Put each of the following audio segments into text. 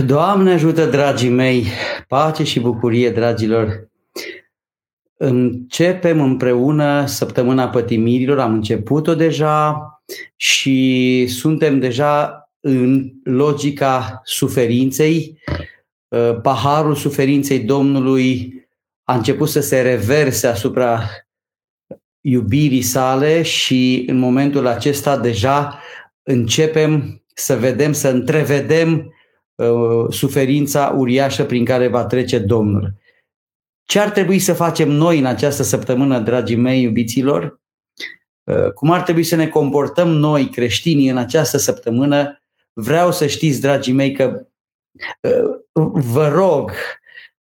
Doamne ajută, dragii mei, pace și bucurie, dragilor. Începem împreună săptămâna pătimirilor, am început-o deja și suntem deja în logica suferinței. Paharul suferinței Domnului a început să se reverse asupra iubirii sale și în momentul acesta deja începem să vedem, să întrevedem uh, suferința uriașă prin care va trece Domnul. Ce ar trebui să facem noi în această săptămână, dragii mei, iubiților? Uh, cum ar trebui să ne comportăm noi, creștinii, în această săptămână? Vreau să știți, dragii mei, că uh, vă rog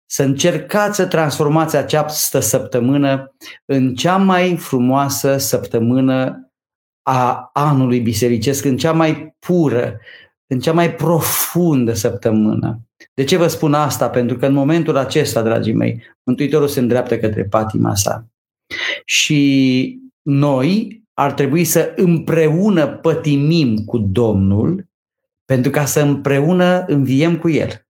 să încercați să transformați această săptămână în cea mai frumoasă săptămână a anului bisericesc, în cea mai pură, în cea mai profundă săptămână. De ce vă spun asta? Pentru că în momentul acesta, dragii mei, Mântuitorul se îndreaptă către patima sa. Și noi ar trebui să împreună pătimim cu Domnul pentru ca să împreună înviem cu El.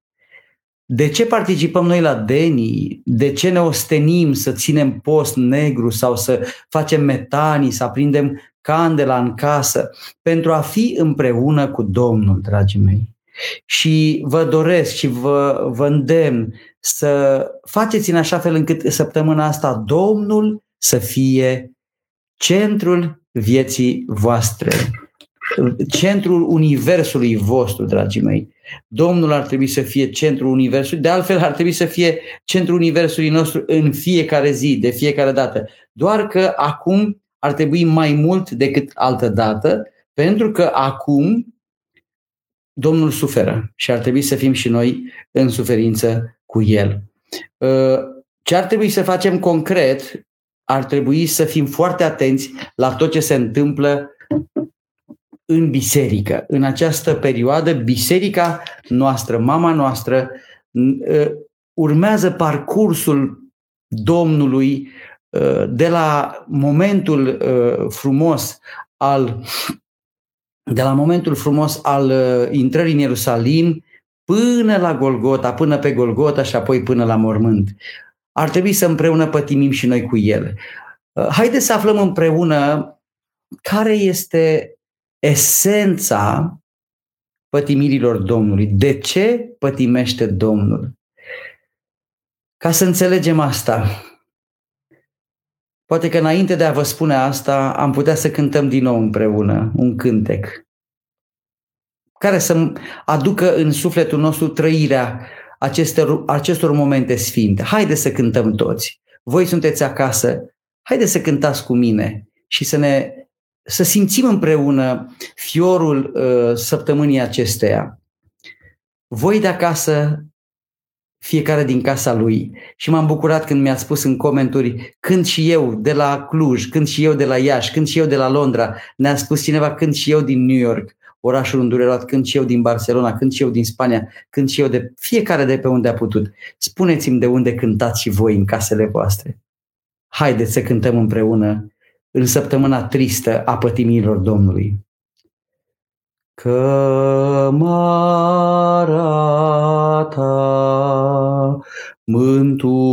De ce participăm noi la denii? De ce ne ostenim să ținem post negru sau să facem metanii, să aprindem candela în casă? Pentru a fi împreună cu Domnul, dragii mei. Și vă doresc și vă, vă îndemn să faceți în așa fel încât săptămâna asta Domnul să fie centrul vieții voastre, centrul universului vostru, dragii mei. Domnul ar trebui să fie centrul universului, de altfel ar trebui să fie centrul universului nostru în fiecare zi, de fiecare dată. Doar că acum ar trebui mai mult decât altă dată, pentru că acum Domnul suferă și ar trebui să fim și noi în suferință cu El. Uh, ce ar trebui să facem concret? Ar trebui să fim foarte atenți la tot ce se întâmplă în biserică. În această perioadă, biserica noastră, mama noastră, ă, urmează parcursul Domnului ă, de la momentul ă, frumos al de la momentul frumos al intrării în Ierusalim până la Golgota, până pe Golgota și apoi până la mormânt. Ar trebui să împreună pătimim și noi cu el. Haideți să aflăm împreună care este esența pătimirilor Domnului. De ce pătimește Domnul? Ca să înțelegem asta, poate că înainte de a vă spune asta, am putea să cântăm din nou împreună un cântec care să aducă în sufletul nostru trăirea acestor, acestor momente sfinte. Haideți să cântăm toți. Voi sunteți acasă, haideți să cântați cu mine și să ne să simțim împreună fiorul uh, săptămânii acesteia. Voi de acasă, fiecare din casa lui. Și m-am bucurat când mi-a spus în comentarii, când și eu de la Cluj, când și eu de la Iași, când și eu de la Londra, ne-a spus cineva când și eu din New York, orașul îndurerat, când și eu din Barcelona, când și eu din Spania, când și eu de fiecare de pe unde a putut. Spuneți-mi de unde cântați și voi în casele voastre. Haideți să cântăm împreună în săptămâna tristă a pătimilor Domnului. Că marata Mântuitorule,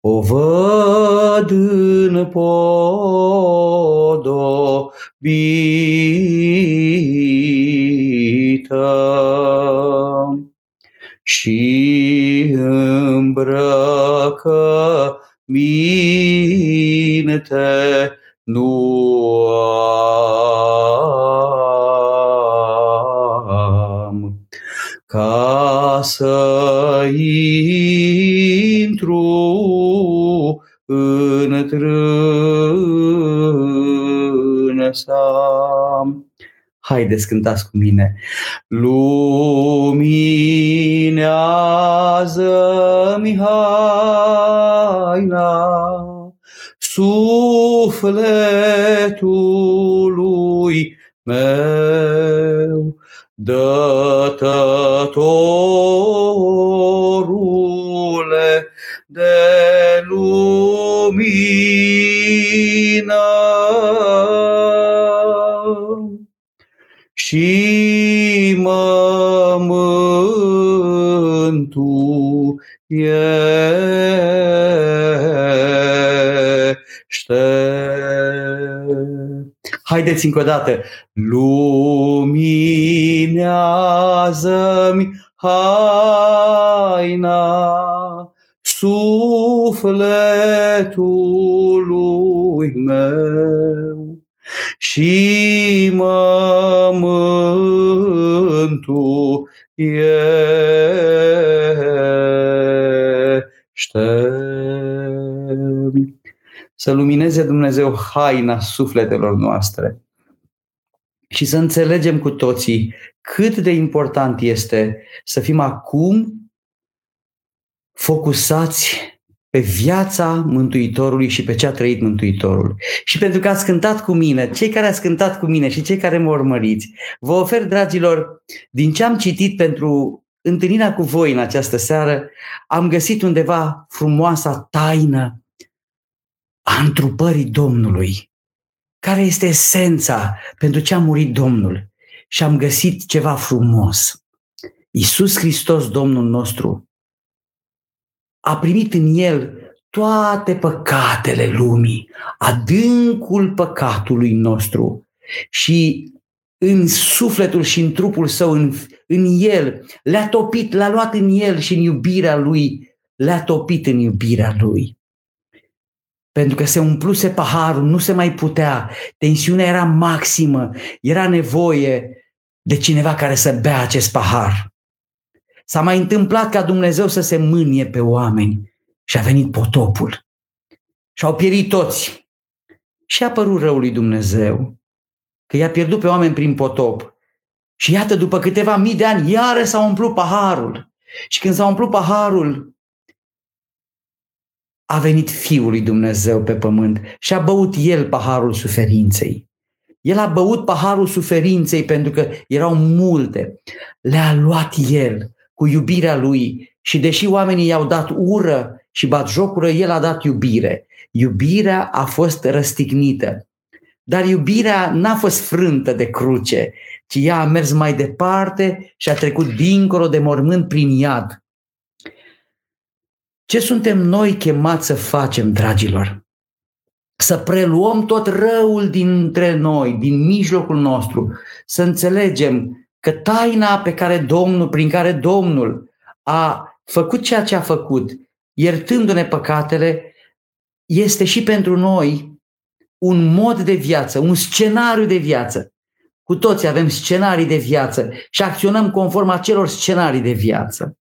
o văd în podobită minte nu am ca să intru în trânsa. Haideți, cântați cu mine. Luminează-mi sufletului Haideți încă o dată. Luminează-mi haina sufletului meu și mământul să lumineze Dumnezeu haina sufletelor noastre și să înțelegem cu toții cât de important este să fim acum focusați pe viața Mântuitorului și pe ce a trăit Mântuitorul. Și pentru că ați cântat cu mine, cei care ați cântat cu mine și cei care mă urmăriți, vă ofer, dragilor, din ce am citit pentru întâlnirea cu voi în această seară, am găsit undeva frumoasa taină a întrupării Domnului. Care este esența pentru ce a murit Domnul? Și am găsit ceva frumos. Iisus Hristos, Domnul nostru, a primit în El toate păcatele lumii, adâncul păcatului nostru și în sufletul și în trupul său, în, în El, le-a topit, l-a luat în El și în iubirea Lui, le-a topit în iubirea Lui pentru că se umpluse paharul, nu se mai putea, tensiunea era maximă, era nevoie de cineva care să bea acest pahar. S-a mai întâmplat ca Dumnezeu să se mânie pe oameni și a venit potopul. Și au pierit toți. Și a apărut răul lui Dumnezeu, că i-a pierdut pe oameni prin potop. Și iată, după câteva mii de ani, iară s-a umplut paharul. Și când s-a umplut paharul, a venit Fiul lui Dumnezeu pe pământ și a băut El paharul suferinței. El a băut paharul suferinței pentru că erau multe. Le-a luat El cu iubirea Lui și deși oamenii i-au dat ură și bat jocură, El a dat iubire. Iubirea a fost răstignită. Dar iubirea n-a fost frântă de cruce, ci ea a mers mai departe și a trecut dincolo de mormânt prin iad. Ce suntem noi chemați să facem, dragilor? Să preluăm tot răul dintre noi, din mijlocul nostru, să înțelegem că taina pe care Domnul, prin care Domnul a făcut ceea ce a făcut, iertându-ne păcatele, este și pentru noi un mod de viață, un scenariu de viață. Cu toți avem scenarii de viață și acționăm conform acelor scenarii de viață.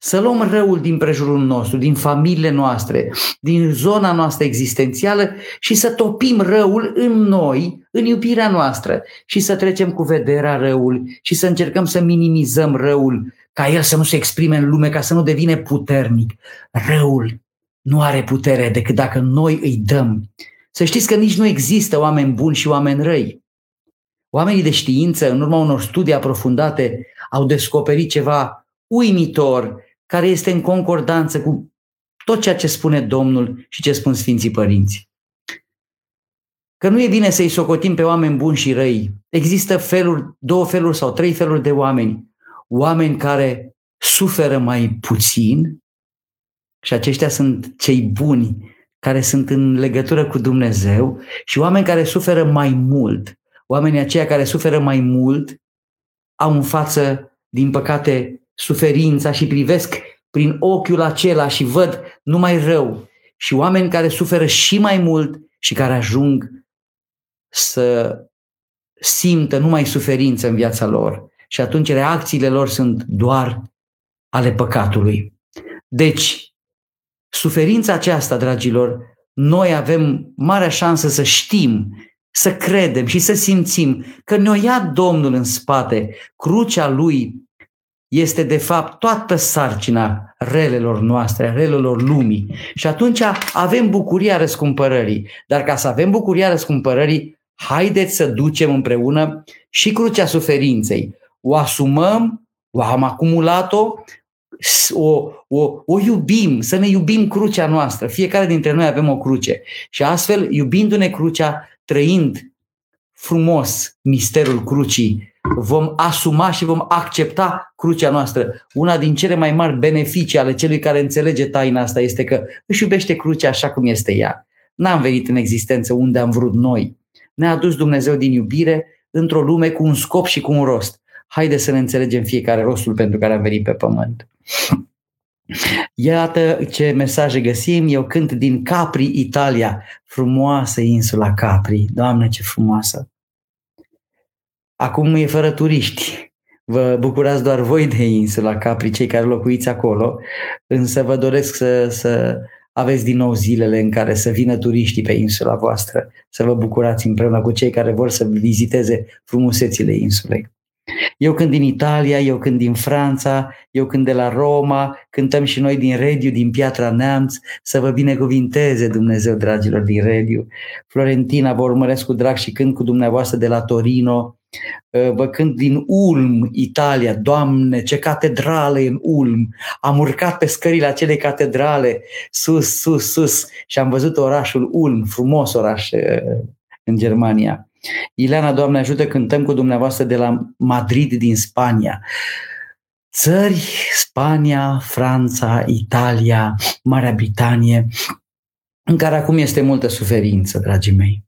Să luăm răul din prejurul nostru, din familiile noastre, din zona noastră existențială și să topim răul în noi, în iubirea noastră și să trecem cu vederea răul și să încercăm să minimizăm răul ca el să nu se exprime în lume, ca să nu devine puternic. Răul nu are putere decât dacă noi îi dăm. Să știți că nici nu există oameni buni și oameni răi. Oamenii de știință, în urma unor studii aprofundate, au descoperit ceva uimitor care este în concordanță cu tot ceea ce spune Domnul și ce spun Sfinții Părinți. Că nu e bine să-i socotim pe oameni buni și răi. Există feluri, două feluri sau trei feluri de oameni. Oameni care suferă mai puțin și aceștia sunt cei buni care sunt în legătură cu Dumnezeu și oameni care suferă mai mult. Oamenii aceia care suferă mai mult au în față, din păcate, suferința și privesc prin ochiul acela și văd numai rău. Și oameni care suferă și mai mult și care ajung să simtă numai suferință în viața lor. Și atunci reacțiile lor sunt doar ale păcatului. Deci, suferința aceasta, dragilor, noi avem marea șansă să știm, să credem și să simțim că ne-o ia Domnul în spate, crucea Lui este de fapt toată sarcina relelor noastre, relelor lumii. Și atunci avem bucuria răscumpărării. Dar ca să avem bucuria răscumpărării, haideți să ducem împreună și crucea suferinței. O asumăm, o am acumulat-o, o, o, o iubim, să ne iubim crucea noastră. Fiecare dintre noi avem o cruce. Și astfel, iubindu-ne crucea, trăind frumos misterul crucii, vom asuma și vom accepta crucea noastră. Una din cele mai mari beneficii ale celui care înțelege taina asta este că își iubește crucea așa cum este ea. N-am venit în existență unde am vrut noi. Ne-a adus Dumnezeu din iubire într-o lume cu un scop și cu un rost. Haideți să ne înțelegem fiecare rostul pentru care am venit pe pământ. Iată ce mesaje găsim. Eu cânt din Capri, Italia. Frumoasă insula Capri. Doamne, ce frumoasă! Acum e fără turiști. Vă bucurați doar voi de insula Capri, cei care locuiți acolo, însă vă doresc să, să aveți din nou zilele în care să vină turiștii pe insula voastră, să vă bucurați împreună cu cei care vor să viziteze frumusețile insulei. Eu când din Italia, eu când din Franța, eu când de la Roma, cântăm și noi din Rediu, din Piatra Neamț, să vă binecuvinteze Dumnezeu, dragilor, din Rediu. Florentina, vă urmăresc cu drag și când cu dumneavoastră de la Torino, ă, vă cânt din Ulm, Italia, Doamne, ce catedrale în Ulm! Am urcat pe scările acelei catedrale, sus, sus, sus și am văzut orașul Ulm, frumos oraș ă, în Germania. Ileana, Doamne ajută, cântăm cu dumneavoastră de la Madrid din Spania. Țări, Spania, Franța, Italia, Marea Britanie, în care acum este multă suferință, dragii mei.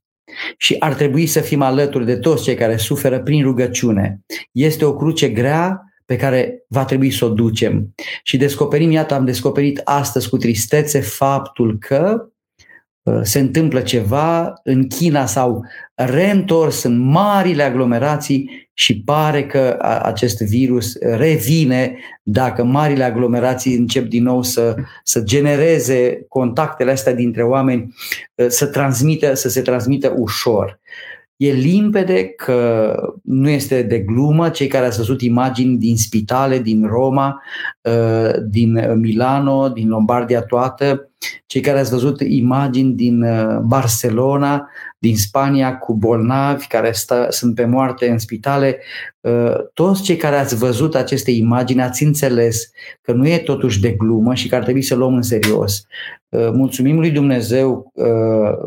Și ar trebui să fim alături de toți cei care suferă prin rugăciune. Este o cruce grea pe care va trebui să o ducem. Și descoperim, iată, am descoperit astăzi cu tristețe faptul că Uh, se întâmplă ceva, în China s-au reîntors în marile aglomerații și pare că acest virus revine dacă marile aglomerații încep din nou să, să genereze contactele astea dintre oameni, uh, să, transmită, să se transmită ușor. E limpede că nu este de glumă cei care au văzut imagini din spitale, din Roma, uh, din Milano, din Lombardia toată, cei care ați văzut imagini din uh, Barcelona, din Spania, cu bolnavi care stă, sunt pe moarte în spitale, uh, toți cei care ați văzut aceste imagini ați înțeles că nu e totuși de glumă și că ar trebui să luăm în serios. Uh, mulțumim lui Dumnezeu,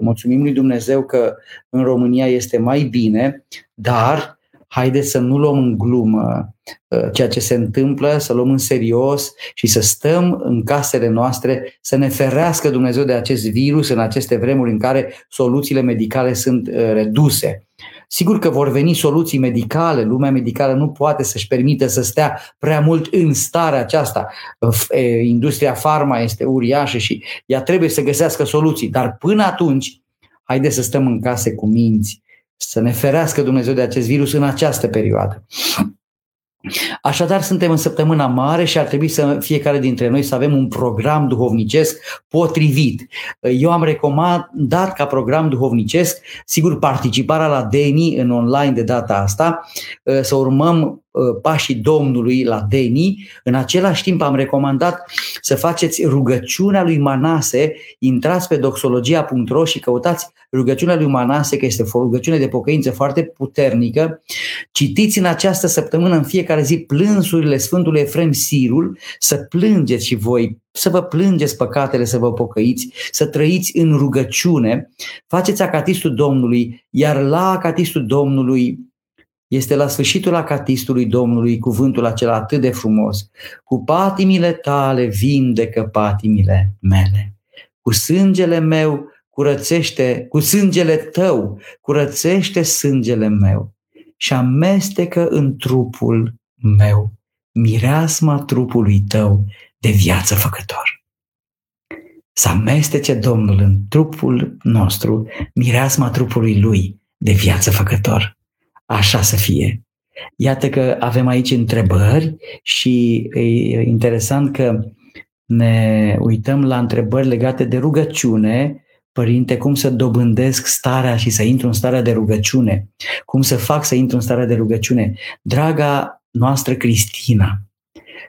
mulțumim lui Dumnezeu că în România este mai bine, dar haideți să nu luăm în glumă uh, ceea ce se întâmplă, să luăm în serios și să stăm în casele noastre, să ne ferească Dumnezeu de acest virus în aceste vremuri în care soluțiile medicale sunt uh, reduse. Sigur că vor veni soluții medicale, lumea medicală nu poate să-și permită să stea prea mult în starea aceasta. Industria farma este uriașă și ea trebuie să găsească soluții, dar până atunci, haideți să stăm în case cu minți, să ne ferească Dumnezeu de acest virus în această perioadă. Așadar, suntem în săptămâna mare și ar trebui să fiecare dintre noi să avem un program duhovnicesc potrivit. Eu am recomandat ca program duhovnicesc, sigur, participarea la DENI în online de data asta, să urmăm Uh, pașii Domnului la Deni, în același timp am recomandat să faceți rugăciunea lui Manase, intrați pe doxologia.ro și căutați rugăciunea lui Manase, că este o rugăciune de pocăință foarte puternică. Citiți în această săptămână, în fiecare zi, plânsurile Sfântului Efrem Sirul, să plângeți și voi să vă plângeți păcatele, să vă pocăiți, să trăiți în rugăciune, faceți acatistul Domnului, iar la acatistul Domnului este la sfârșitul acatistului Domnului cuvântul acela atât de frumos. Cu patimile tale vindecă patimile mele. Cu sângele meu curățește, cu sângele tău curățește sângele meu și amestecă în trupul meu mireasma trupului tău de viață făcător. Să amestece Domnul în trupul nostru mireasma trupului lui de viață făcător așa să fie. Iată că avem aici întrebări și e interesant că ne uităm la întrebări legate de rugăciune, Părinte, cum să dobândesc starea și să intru în starea de rugăciune? Cum să fac să intru în starea de rugăciune? Draga noastră Cristina,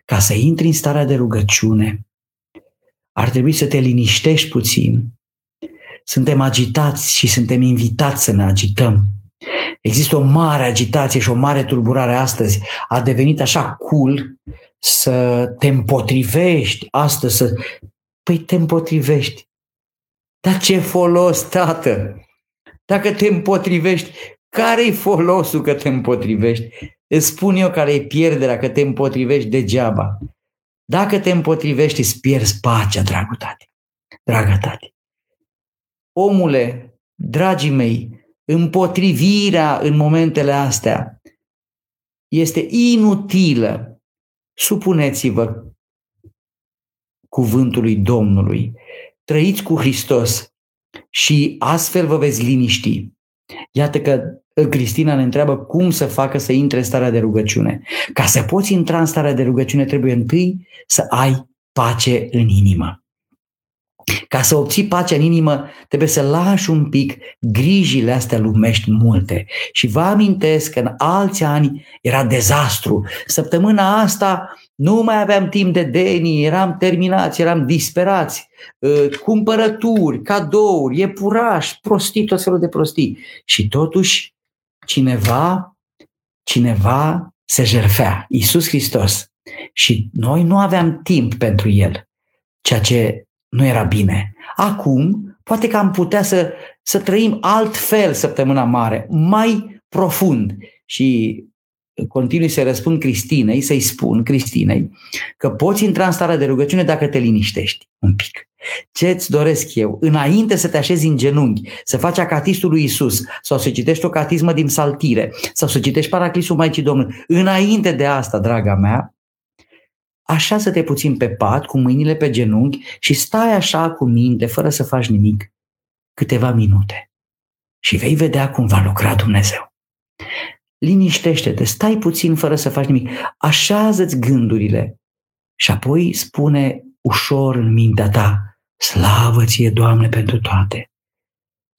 ca să intri în starea de rugăciune, ar trebui să te liniștești puțin. Suntem agitați și suntem invitați să ne agităm. Există o mare agitație și o mare tulburare astăzi. A devenit așa cool să te împotrivești astăzi, să... Păi te împotrivești. Dar ce folos, tată? Dacă te împotrivești, care-i folosul că te împotrivești? Îți spun eu care e pierderea că te împotrivești degeaba. Dacă te împotrivești, îți pierzi pacea, dragul tati. Dragă tati. Omule, dragii mei, împotrivirea în momentele astea este inutilă. Supuneți-vă cuvântului Domnului. Trăiți cu Hristos și astfel vă veți liniști. Iată că Cristina ne întreabă cum să facă să intre în starea de rugăciune. Ca să poți intra în starea de rugăciune, trebuie întâi să ai pace în inimă. Ca să obții pacea în inimă, trebuie să lași un pic grijile astea lumești multe. Și vă amintesc că în alți ani era dezastru. Săptămâna asta nu mai aveam timp de deni, eram terminați, eram disperați. Ă, cumpărături, cadouri, iepuraș, prostii, tot felul de prostii. Și totuși, cineva, cineva se jerfea, Iisus Hristos. Și noi nu aveam timp pentru El, ceea ce nu era bine. Acum, poate că am putea să, să trăim altfel săptămâna mare, mai profund. Și continui să răspund Cristinei, să-i spun Cristinei că poți intra în starea de rugăciune dacă te liniștești un pic. Ce îți doresc eu? Înainte să te așezi în genunchi, să faci acatistul lui Isus sau să citești o catismă din saltire sau să citești paraclisul Maicii Domnului, înainte de asta, draga mea, Așează-te puțin pe pat, cu mâinile pe genunchi și stai așa cu minte, fără să faci nimic, câteva minute. Și vei vedea cum va lucra Dumnezeu. Liniștește-te, stai puțin fără să faci nimic, așează-ți gândurile și apoi spune ușor în mintea ta, slavă ție, Doamne, pentru toate.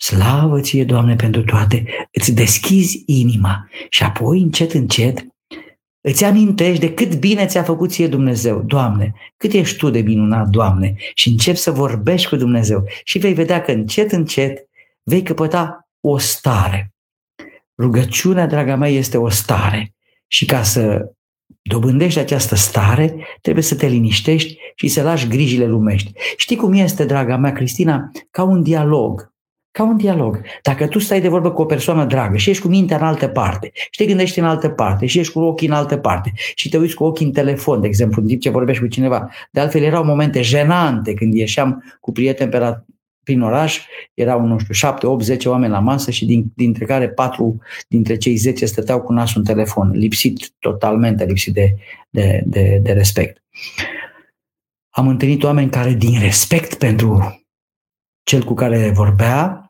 Slavă ție, Doamne, pentru toate. Îți deschizi inima și apoi, încet, încet, Îți amintești de cât bine ți-a făcut ție Dumnezeu. Doamne, cât ești Tu de minunat, Doamne. Și începi să vorbești cu Dumnezeu. Și vei vedea că încet, încet vei căpăta o stare. Rugăciunea, draga mea, este o stare. Și ca să dobândești această stare, trebuie să te liniștești și să lași grijile lumești. Știi cum este, draga mea, Cristina? Ca un dialog. Ca un dialog. Dacă tu stai de vorbă cu o persoană dragă și ești cu mintea în altă parte și te gândești în altă parte și ești cu ochii în altă parte și te uiți cu ochii în telefon, de exemplu, în timp ce vorbești cu cineva. De altfel, erau momente jenante când ieșeam cu prieteni pe la, prin oraș, erau, nu știu, șapte, opt, zece oameni la masă și din, dintre care patru dintre cei zece stăteau cu nasul în telefon, lipsit totalmente, lipsit de, de, de, de respect. Am întâlnit oameni care, din respect pentru cel cu care vorbea,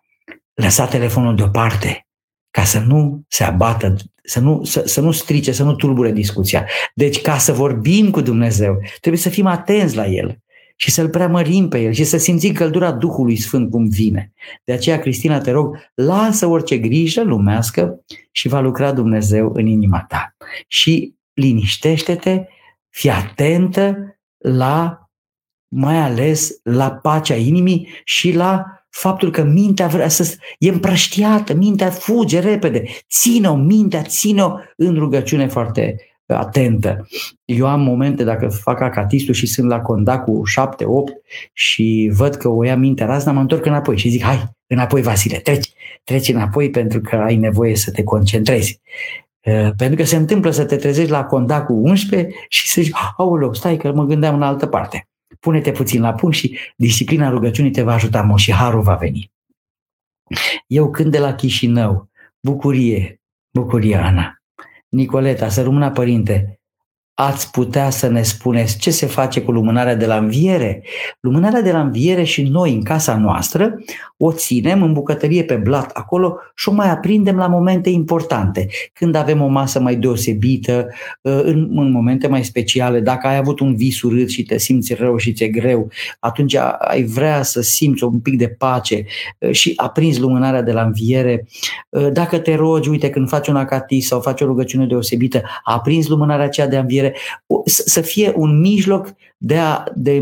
lăsa telefonul deoparte ca să nu se abată, să nu, să, să nu strice, să nu tulbure discuția. Deci ca să vorbim cu Dumnezeu, trebuie să fim atenți la El și să-L preamărim pe El și să simțim căldura Duhului Sfânt cum vine. De aceea, Cristina, te rog, lasă orice grijă lumească și va lucra Dumnezeu în inima ta. Și liniștește-te, fii atentă la, mai ales la pacea inimii și la faptul că mintea vrea să e împrăștiată, mintea fuge repede. Ține-o, mintea, ține-o în rugăciune foarte atentă. Eu am momente, dacă fac acatistul și sunt la conda cu șapte, opt și văd că o ia mintea razna, mă întorc înapoi și zic, hai, înapoi, Vasile, treci, treci înapoi pentru că ai nevoie să te concentrezi. Uh, pentru că se întâmplă să te trezești la conda cu 11 și să zici, aoleu, stai că mă gândeam în altă parte pune-te puțin la punct și disciplina rugăciunii te va ajuta mult și harul va veni. Eu când de la Chișinău, bucurie, bucurie, Ana. Nicoleta, să rămână părinte, ați putea să ne spuneți ce se face cu lumânarea de la înviere? Lumânarea de la înviere și noi în casa noastră o ținem în bucătărie pe blat acolo și o mai aprindem la momente importante. Când avem o masă mai deosebită, ă, în, în momente mai speciale, dacă ai avut un vis urât și te simți rău și ți-e greu, atunci ai vrea să simți un pic de pace ă, și aprinzi lumânarea de la înviere. Ă, dacă te rogi, uite, când faci un acatis sau faci o rugăciune deosebită, aprinzi lumânarea aceea de înviere, să fie un mijloc de a, de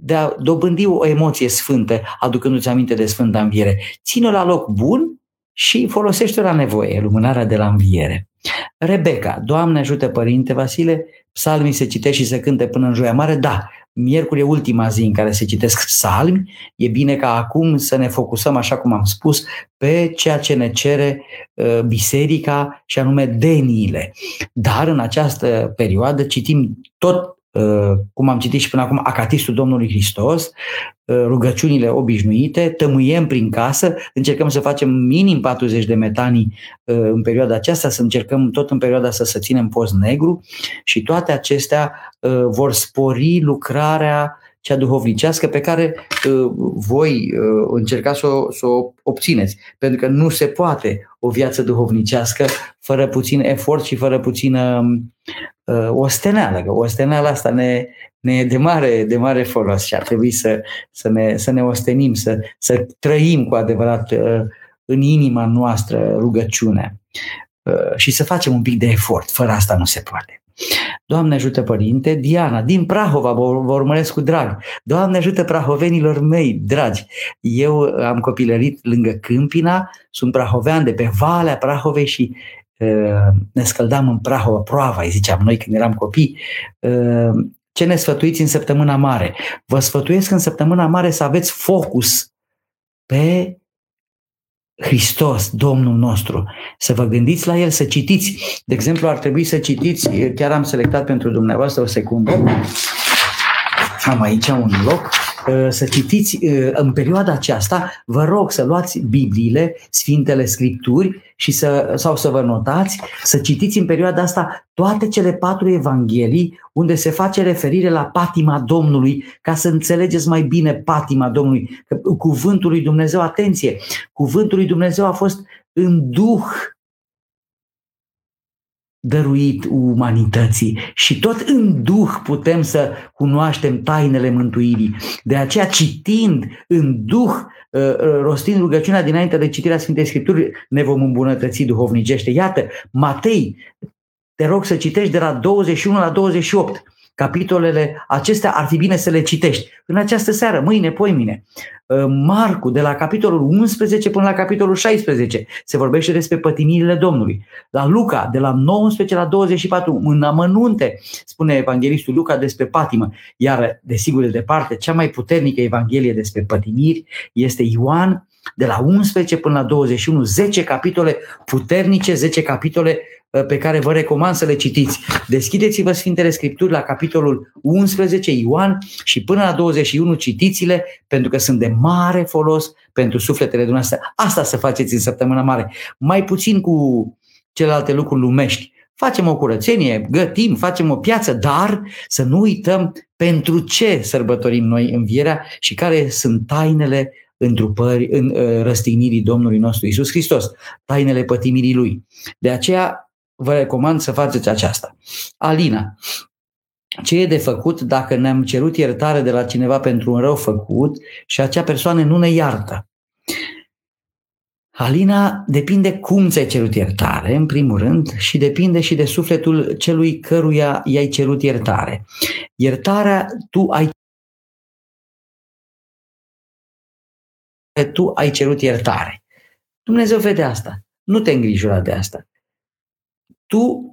de a dobândi o emoție sfântă, aducându-ți aminte de Sfânta Înviere. Ține-o la loc bun și folosește-o la nevoie, lumânarea de la înviere. Rebecca, Doamne ajută Părinte Vasile, psalmii se citește și se cânte până în joia mare, da, miercuri e ultima zi în care se citesc psalmi, e bine ca acum să ne focusăm, așa cum am spus, pe ceea ce ne cere uh, biserica și anume deniile. Dar în această perioadă citim tot Uh, cum am citit și până acum, acatistul Domnului Hristos, uh, rugăciunile obișnuite, tămâiem prin casă, încercăm să facem minim 40 de metanii uh, în perioada aceasta, să încercăm tot în perioada să să ținem post negru și toate acestea vor spori lucrarea cea duhovnicească pe care uh, voi uh, încerca să o, să o obțineți. Pentru că nu se poate o viață duhovnicească fără puțin efort și fără puțină uh, osteneală. Că osteneala asta ne, ne e de mare, de mare folos și ar trebui să, să, ne, să ne ostenim, să, să trăim cu adevărat uh, în inima noastră rugăciunea uh, și să facem un pic de efort. Fără asta nu se poate. Doamne ajută Părinte, Diana, din Prahova vă urmăresc cu drag. Doamne ajută prahovenilor mei, dragi. Eu am copilărit lângă Câmpina, sunt prahovean de pe Valea Prahovei și uh, ne scăldam în Prahova, proava, îi ziceam noi când eram copii. Uh, ce ne sfătuiți în săptămâna mare? Vă sfătuiesc în săptămâna mare să aveți focus pe Hristos, Domnul nostru, să vă gândiți la El, să citiți. De exemplu, ar trebui să citiți, chiar am selectat pentru dumneavoastră o secundă, am aici un loc, Uh, să citiți uh, în perioada aceasta, vă rog să luați Bibliile, Sfintele Scripturi și să, sau să vă notați, să citiți în perioada asta toate cele patru evanghelii unde se face referire la patima Domnului, ca să înțelegeți mai bine patima Domnului. Că cuvântul lui Dumnezeu, atenție, cuvântul lui Dumnezeu a fost în duh dăruit umanității și tot în Duh putem să cunoaștem tainele mântuirii. De aceea, citind în Duh, uh, uh, rostind rugăciunea dinainte de citirea Sfintei Scripturi, ne vom îmbunătăți duhovnicește. Iată, Matei, te rog să citești de la 21 la 28 capitolele acestea ar fi bine să le citești în această seară, mâine, poimine. Uh, Marcu, de la capitolul 11 până la capitolul 16, se vorbește despre pătimirile Domnului. La Luca, de la 19 la 24, în amănunte, spune evanghelistul Luca despre patimă. Iar, desigur, de departe, cea mai puternică evanghelie despre pătimiri este Ioan, de la 11 până la 21, 10 capitole puternice, 10 capitole Uh, pe care vă recomand să le citiți. Deschideți-vă Sfintele Scripturi la capitolul 11 Ioan și până la 21 citiți-le pentru că sunt de mare folos pentru sufletele dumneavoastră. Asta să faceți în săptămâna mare. Mai puțin cu celelalte lucruri lumești. Facem o curățenie, gătim, facem o piață, dar să nu uităm pentru ce sărbătorim noi învierea și care sunt tainele întrupări, în uh, răstignirii Domnului nostru Isus Hristos, tainele pătimirii Lui. De aceea vă recomand să faceți aceasta. Alina, ce e de făcut dacă ne-am cerut iertare de la cineva pentru un rău făcut și acea persoană nu ne iartă? Alina, depinde cum ți-ai cerut iertare, în primul rând, și depinde și de sufletul celui căruia i-ai cerut iertare. Iertarea tu ai tu ai cerut iertare. Dumnezeu vede asta. Nu te îngrijora de asta tu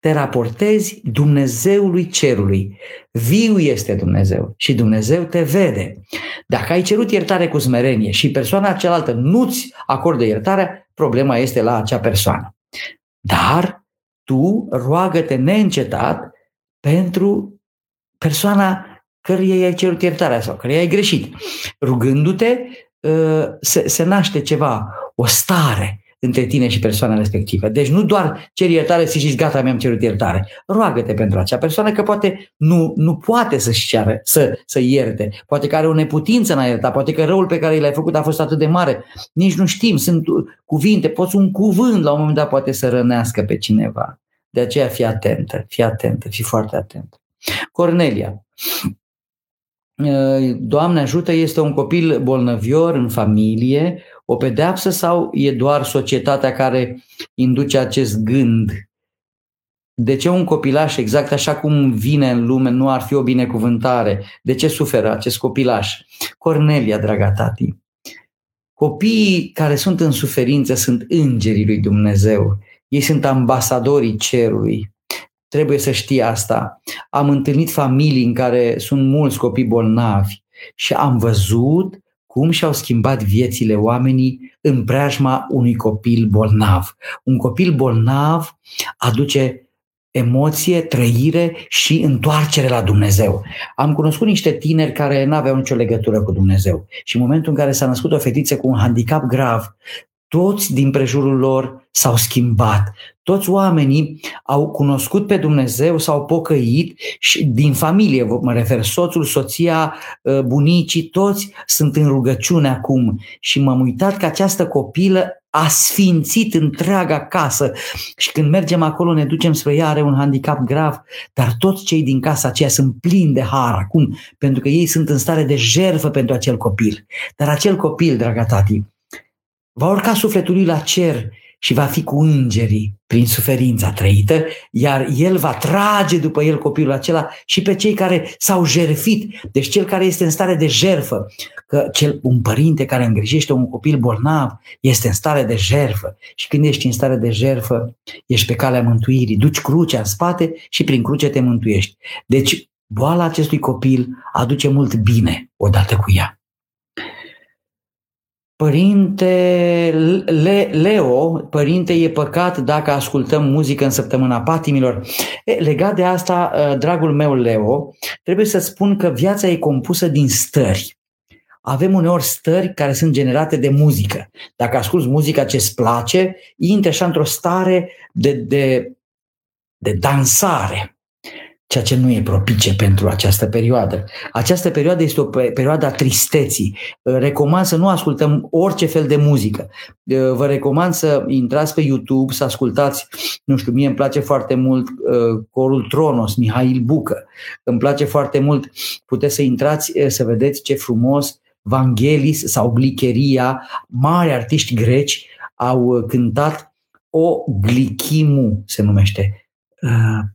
te raportezi Dumnezeului cerului. Viu este Dumnezeu și Dumnezeu te vede. Dacă ai cerut iertare cu smerenie și persoana cealaltă nu-ți acordă iertarea, problema este la acea persoană. Dar tu roagă-te neîncetat pentru persoana căreia i-ai cerut iertarea sau căreia ai greșit. Rugându-te, ă, se, se naște ceva, o stare, între tine și persoana respectivă. Deci nu doar ceri iertare și zici gata, mi-am cerut iertare. Roagă-te pentru acea persoană că poate nu, nu poate să-și ceară, să, să ierte. Poate că are o neputință în a ierta, poate că răul pe care l-ai făcut a fost atât de mare. Nici nu știm, sunt cuvinte, poți un cuvânt la un moment dat poate să rănească pe cineva. De aceea fii atentă, fii atentă, fii foarte atent. Cornelia, Doamne ajută, este un copil bolnăvior în familie, o pedeapsă sau e doar societatea care induce acest gând? De ce un copilaș, exact așa cum vine în lume, nu ar fi o binecuvântare? De ce suferă acest copilaș? Cornelia, draga tati, copiii care sunt în suferință sunt îngerii lui Dumnezeu. Ei sunt ambasadorii cerului. trebuie să știi asta. Am întâlnit familii în care sunt mulți copii bolnavi și am văzut cum și-au schimbat viețile oamenii în preajma unui copil bolnav. Un copil bolnav aduce emoție, trăire și întoarcere la Dumnezeu. Am cunoscut niște tineri care nu aveau nicio legătură cu Dumnezeu și în momentul în care s-a născut o fetiță cu un handicap grav, toți din prejurul lor s-au schimbat. Toți oamenii au cunoscut pe Dumnezeu, s-au pocăit și din familie, mă refer, soțul, soția, ă, bunicii, toți sunt în rugăciune acum. Și m-am uitat că această copilă a sfințit întreaga casă și când mergem acolo ne ducem spre ea, are un handicap grav, dar toți cei din casa aceea sunt plini de har acum, pentru că ei sunt în stare de jerfă pentru acel copil. Dar acel copil, draga tati, va urca sufletul lui la cer și va fi cu îngerii prin suferința trăită, iar el va trage după el copilul acela și pe cei care s-au jerfit. Deci cel care este în stare de jerfă, că cel, un părinte care îngrijește un copil bolnav este în stare de jerfă și când ești în stare de jerfă, ești pe calea mântuirii, duci crucea în spate și prin cruce te mântuiești. Deci boala acestui copil aduce mult bine odată cu ea. Părinte Le- Leo, părinte, e păcat dacă ascultăm muzică în săptămâna patimilor. E, legat de asta, ă, dragul meu Leo, trebuie să spun că viața e compusă din stări. Avem uneori stări care sunt generate de muzică. Dacă asculți muzica ce îți place, intri așa într-o stare de, de, de dansare ceea ce nu e propice pentru această perioadă. Această perioadă este o perioadă a tristeții. Recomand să nu ascultăm orice fel de muzică. Vă recomand să intrați pe YouTube, să ascultați, nu știu, mie îmi place foarte mult uh, corul Tronos, Mihail Bucă. Îmi place foarte mult, puteți să intrați uh, să vedeți ce frumos Vangelis sau Glicheria, mari artiști greci, au uh, cântat o glichimu, se numește, Uh,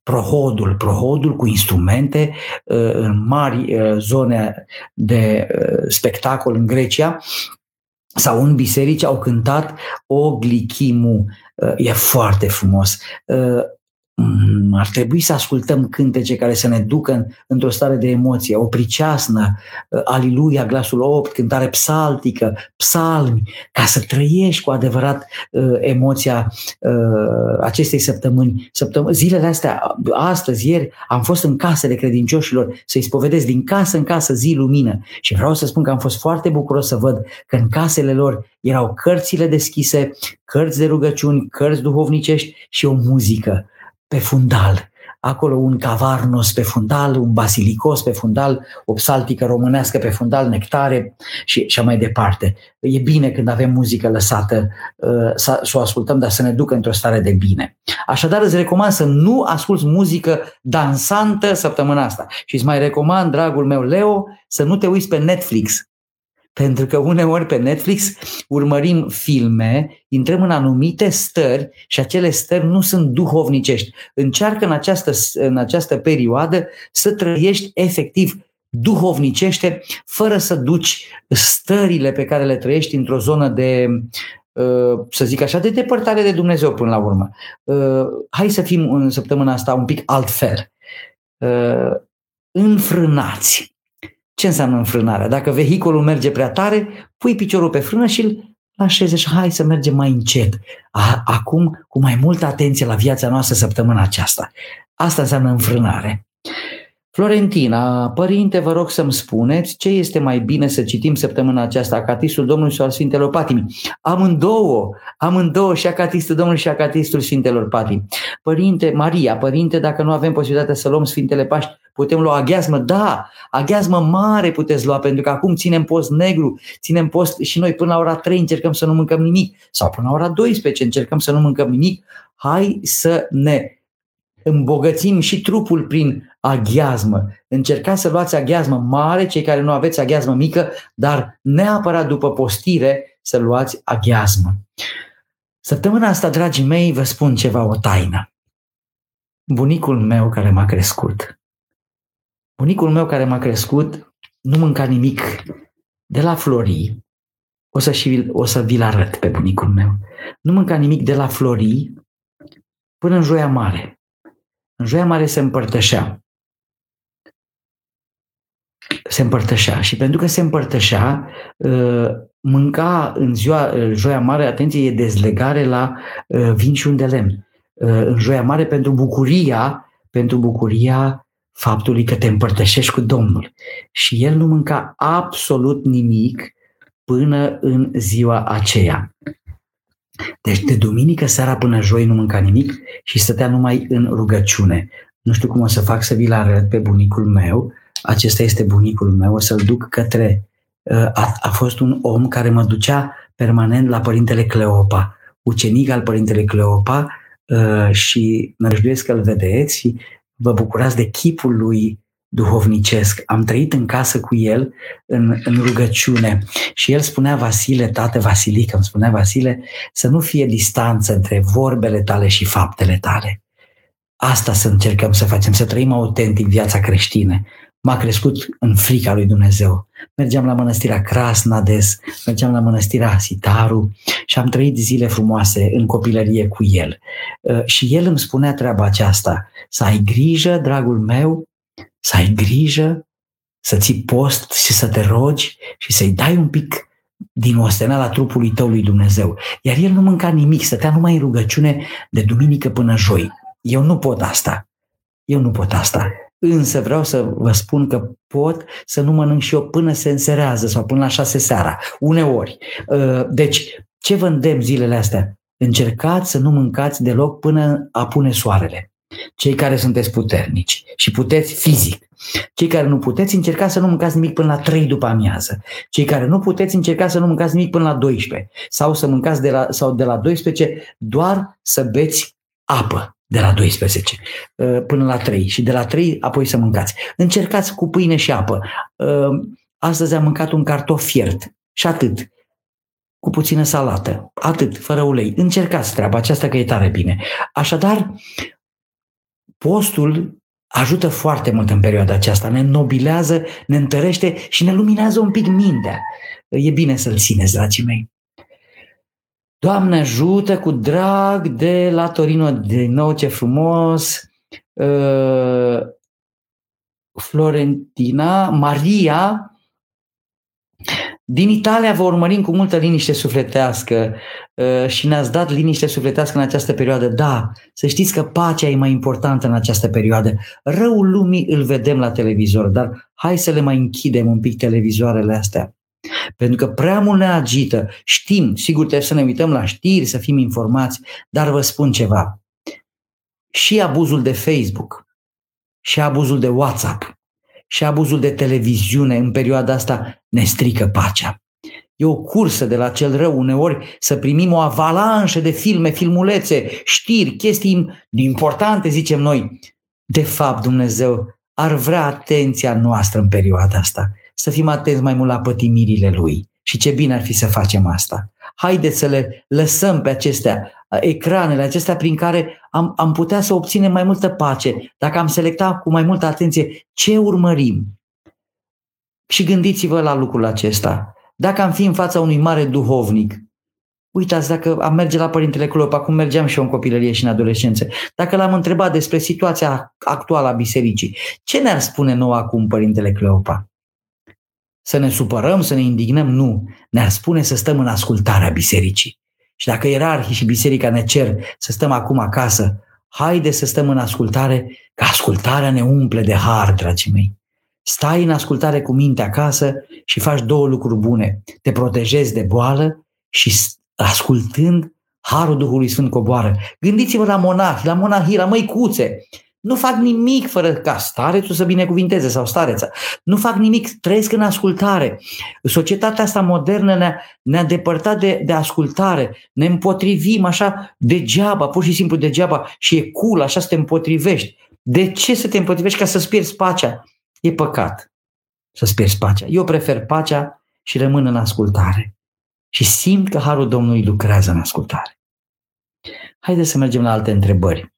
prohodul, prohodul cu instrumente uh, în mari uh, zone de spectacol în Grecia sau în biserici au cântat o glichimu. E foarte frumos. Mm, ar trebui să ascultăm cântece care să ne ducă într-o stare de emoție, o priceasnă, uh, aliluia, glasul 8, cântare psaltică, psalmi, ca să trăiești cu adevărat uh, emoția uh, acestei săptămâni. Săptămâni. Zilele astea, astăzi, ieri, am fost în casele credincioșilor să-i spovedesc din casă în casă zi lumină și vreau să spun că am fost foarte bucuros să văd că în casele lor erau cărțile deschise, cărți de rugăciuni, cărți duhovnicești și o muzică pe fundal. Acolo un cavarnos pe fundal, un basilicos pe fundal, o psaltică românească pe fundal, nectare și așa mai departe. E bine când avem muzică lăsată uh, să, să o ascultăm, dar să ne ducă într-o stare de bine. Așadar îți recomand să nu asculți muzică dansantă săptămâna asta. Și îți mai recomand, dragul meu Leo, să nu te uiți pe Netflix pentru că uneori pe Netflix urmărim filme, intrăm în anumite stări și acele stări nu sunt duhovnicești. Încearcă în această, în această perioadă să trăiești efectiv duhovnicește, fără să duci stările pe care le trăiești într-o zonă de, uh, să zic așa, de depărtare de Dumnezeu până la urmă. Uh, hai să fim în săptămâna asta un pic altfel. Uh, înfrânați ce înseamnă înfrânarea? Dacă vehiculul merge prea tare, pui piciorul pe frână și îl așeze și hai să mergem mai încet. Acum, cu mai multă atenție la viața noastră săptămâna aceasta. Asta înseamnă înfrânare. Florentina, părinte, vă rog să-mi spuneți ce este mai bine să citim săptămâna aceasta, Acatistul Domnului sau Sfintelor Patimi? Amândouă, amândouă și Acatistul Domnului și Acatistul Sfintelor Patimi. Părinte, Maria, părinte, dacă nu avem posibilitatea să luăm Sfintele Paști, putem lua aghiazmă? Da, aghiazmă mare puteți lua, pentru că acum ținem post negru, ținem post și noi până la ora 3 încercăm să nu mâncăm nimic, sau până la ora 12 încercăm să nu mâncăm nimic. Hai să ne îmbogățim și trupul prin aghiazmă. Încercați să luați aghiazmă mare, cei care nu aveți aghiazmă mică, dar neapărat după postire să luați aghiazmă. Săptămâna asta, dragii mei, vă spun ceva, o taină. Bunicul meu care m-a crescut, bunicul meu care m-a crescut nu mânca nimic de la Florii, o să, și, o să vi-l arăt pe bunicul meu. Nu mânca nimic de la Florii până în Joia Mare. În Joia Mare se împărtășea. Se împărtășea și pentru că se împărtășea, uh, mânca în ziua, uh, Joia Mare, atenție, e dezlegare la uh, vin și un de lemn. În Joia Mare pentru bucuria, pentru bucuria faptului că te împărtășești cu Domnul. Și el nu mânca absolut nimic până în ziua aceea. Deci de duminică seara până joi nu mânca nimic și stătea numai în rugăciune. Nu știu cum o să fac să vi-l arăt pe bunicul meu. Acesta este bunicul meu, o să-l duc către... Uh, a, a fost un om care mă ducea permanent la Părintele Cleopa, ucenic al Părintele Cleopa uh, și năjduiesc că îl vedeți și vă bucurați de chipul lui duhovnicesc. Am trăit în casă cu el în, în rugăciune și el spunea, Vasile, tată Vasilică, îmi spunea Vasile, să nu fie distanță între vorbele tale și faptele tale. Asta să încercăm să facem, să trăim autentic viața creștină. M-a crescut în frica lui Dumnezeu. Mergeam la mănăstirea Crasnades, mergeam la mănăstirea Sitaru și am trăit zile frumoase în copilărie cu el. Uh, și el îmi spunea treaba aceasta, să ai grijă, dragul meu, să ai grijă, să ții post și să te rogi și să-i dai un pic din ostenala trupului tău lui Dumnezeu. Iar el nu mânca nimic, stătea numai în rugăciune de duminică până joi. Eu nu pot asta. Eu nu pot asta. Însă vreau să vă spun că pot să nu mănânc și eu până se înserează sau până la șase seara, uneori. Uh, deci, ce vă îndemn zilele astea? Încercați să nu mâncați deloc până apune soarele cei care sunteți puternici și puteți fizic. Cei care nu puteți, încercați să nu mâncați nimic până la 3 după amiază. Cei care nu puteți, încercați să nu mâncați nimic până la 12. Sau să mâncați de la, sau de la 12 doar să beți apă de la 12 uh, până la 3 și de la 3 apoi să mâncați. Încercați cu pâine și apă. Uh, astăzi am mâncat un cartof fiert și atât cu puțină salată, atât, fără ulei. Încercați treaba aceasta că e tare bine. Așadar, postul ajută foarte mult în perioada aceasta, ne nobilează, ne întărește și ne luminează un pic mintea. E bine să-l țineți, dragii mei. Doamne ajută cu drag de la Torino, din nou ce frumos, uh, Florentina, Maria, din Italia vă urmărim cu multă liniște sufletească uh, și ne-ați dat liniște sufletească în această perioadă. Da, să știți că pacea e mai importantă în această perioadă. Răul lumii îl vedem la televizor, dar hai să le mai închidem un pic televizoarele astea. Pentru că prea mult ne agită. Știm, sigur trebuie să ne uităm la știri, să fim informați, dar vă spun ceva. Și abuzul de Facebook, și abuzul de WhatsApp, și abuzul de televiziune în perioada asta ne strică pacea. E o cursă de la cel rău uneori să primim o avalanșă de filme, filmulețe, știri, chestii importante, zicem noi. De fapt, Dumnezeu ar vrea atenția noastră în perioada asta, să fim atenți mai mult la pătimirile Lui. Și ce bine ar fi să facem asta. Haideți să le lăsăm pe acestea, ecranele acestea prin care am, am putea să obținem mai multă pace, dacă am selectat cu mai multă atenție ce urmărim. Și gândiți-vă la lucrul acesta. Dacă am fi în fața unui mare duhovnic, uitați, dacă am merge la Părintele Clop, acum mergeam și eu în copilărie și în adolescență, dacă l-am întrebat despre situația actuală a bisericii, ce ne-ar spune nou acum Părintele Cleopa? Să ne supărăm, să ne indignăm? Nu. Ne-ar spune să stăm în ascultarea bisericii. Și dacă ierarhii și biserica ne cer să stăm acum acasă, haide să stăm în ascultare, că ascultarea ne umple de har, dragii mei. Stai în ascultare cu minte acasă și faci două lucruri bune. Te protejezi de boală și ascultând, Harul Duhului Sfânt coboară. Gândiți-vă la monahi, la monahii, la măicuțe. Nu fac nimic fără ca starețul să binecuvinteze sau stareța. Nu fac nimic, trăiesc în ascultare. Societatea asta modernă ne-a, ne-a depărtat de, de ascultare. Ne împotrivim așa degeaba, pur și simplu degeaba și e cool, așa să te împotrivești. De ce să te împotrivești ca să-ți pierzi pacea? E păcat să-ți pierzi pacea. Eu prefer pacea și rămân în ascultare. Și simt că Harul Domnului lucrează în ascultare. Haideți să mergem la alte întrebări.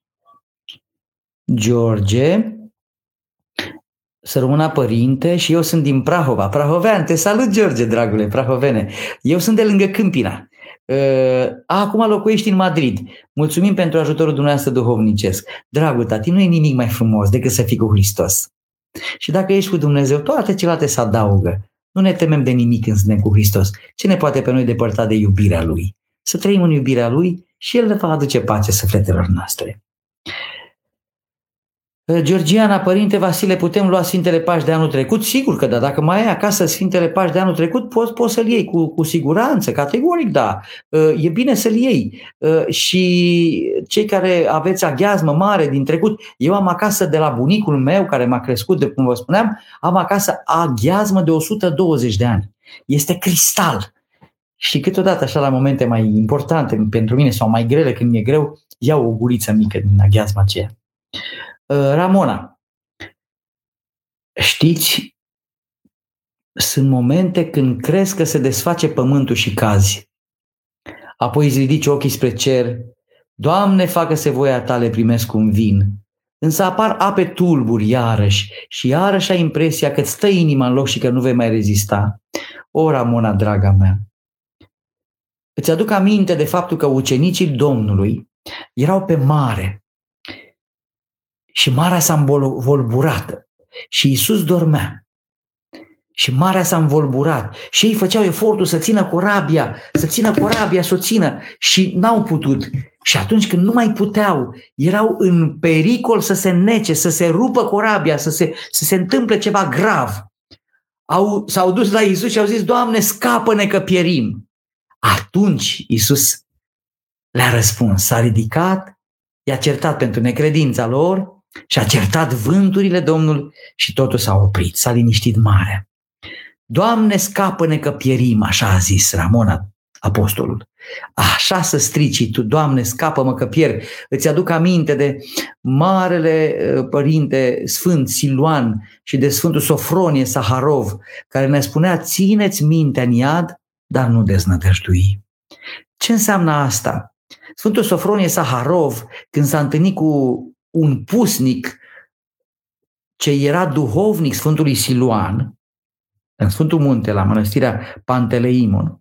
George, să rămână părinte și eu sunt din Prahova. Prahovean, te salut George, dragule, prahovene. Eu sunt de lângă Câmpina. Uh, acum locuiești în Madrid. Mulțumim pentru ajutorul dumneavoastră duhovnicesc. Dragul tati, nu e nimic mai frumos decât să fii cu Hristos. Și dacă ești cu Dumnezeu, toate celelalte se adaugă. Nu ne temem de nimic când suntem cu Hristos. Ce ne poate pe noi depărta de iubirea Lui? Să trăim în iubirea Lui și El ne va aduce pace sufletelor noastre. Georgiana, Părinte Vasile, putem lua Sfintele Pași de anul trecut? Sigur că da. Dacă mai ai acasă Sfintele Pași de anul trecut, poți, poți să-l iei cu, cu siguranță, categoric da. E bine să-l iei. Și cei care aveți aghiazmă mare din trecut, eu am acasă de la bunicul meu, care m-a crescut, de cum vă spuneam, am acasă aghiazmă de 120 de ani. Este cristal. Și câteodată, așa, la momente mai importante pentru mine sau mai grele, când mi-e greu, iau o guriță mică din aghiazma aceea. Uh, Ramona, știți, sunt momente când crezi că se desface pământul și cazi. Apoi îți ridici ochii spre cer. Doamne, facă-se voia tale, primesc un vin. Însă apar ape tulburi iarăși și iarăși ai impresia că îți stă inima în loc și că nu vei mai rezista. O, Ramona, draga mea, îți aduc aminte de faptul că ucenicii Domnului erau pe mare și marea s-a învolburat și Iisus dormea. Și marea s-a învolburat și ei făceau efortul să țină corabia, să țină corabia, să o țină și n-au putut. Și atunci când nu mai puteau, erau în pericol să se nece, să se rupă corabia, să se, să se întâmple ceva grav. Au, s-au dus la Isus și au zis, Doamne, scapă-ne că pierim. Atunci Isus le-a răspuns, s-a ridicat, i-a certat pentru necredința lor și a certat vânturile Domnul și totul s-a oprit, s-a liniștit mare. Doamne, scapă-ne că pierim, așa a zis Ramona, apostolul. Așa să strici tu, Doamne, scapă-mă că pierd. Îți aduc aminte de marele uh, părinte Sfânt Siluan și de Sfântul Sofronie Saharov, care ne spunea, țineți mintea în iad, dar nu deznădăjdui. Ce înseamnă asta? Sfântul Sofronie Saharov, când s-a întâlnit cu un pusnic ce era duhovnic Sfântului Siluan, în Sfântul Munte, la mănăstirea Panteleimon,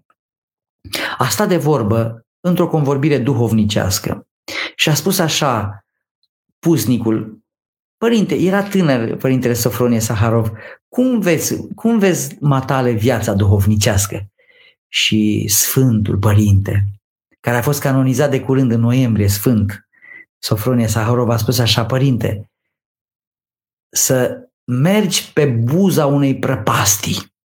a stat de vorbă într-o convorbire duhovnicească și a spus așa pusnicul, Părinte, era tânăr Părintele Sofronie Saharov, cum vezi, cum vezi matale viața duhovnicească? Și Sfântul Părinte, care a fost canonizat de curând în noiembrie, Sfânt, Sofronie Saharov a spus așa, părinte, să mergi pe buza unei prăpastii.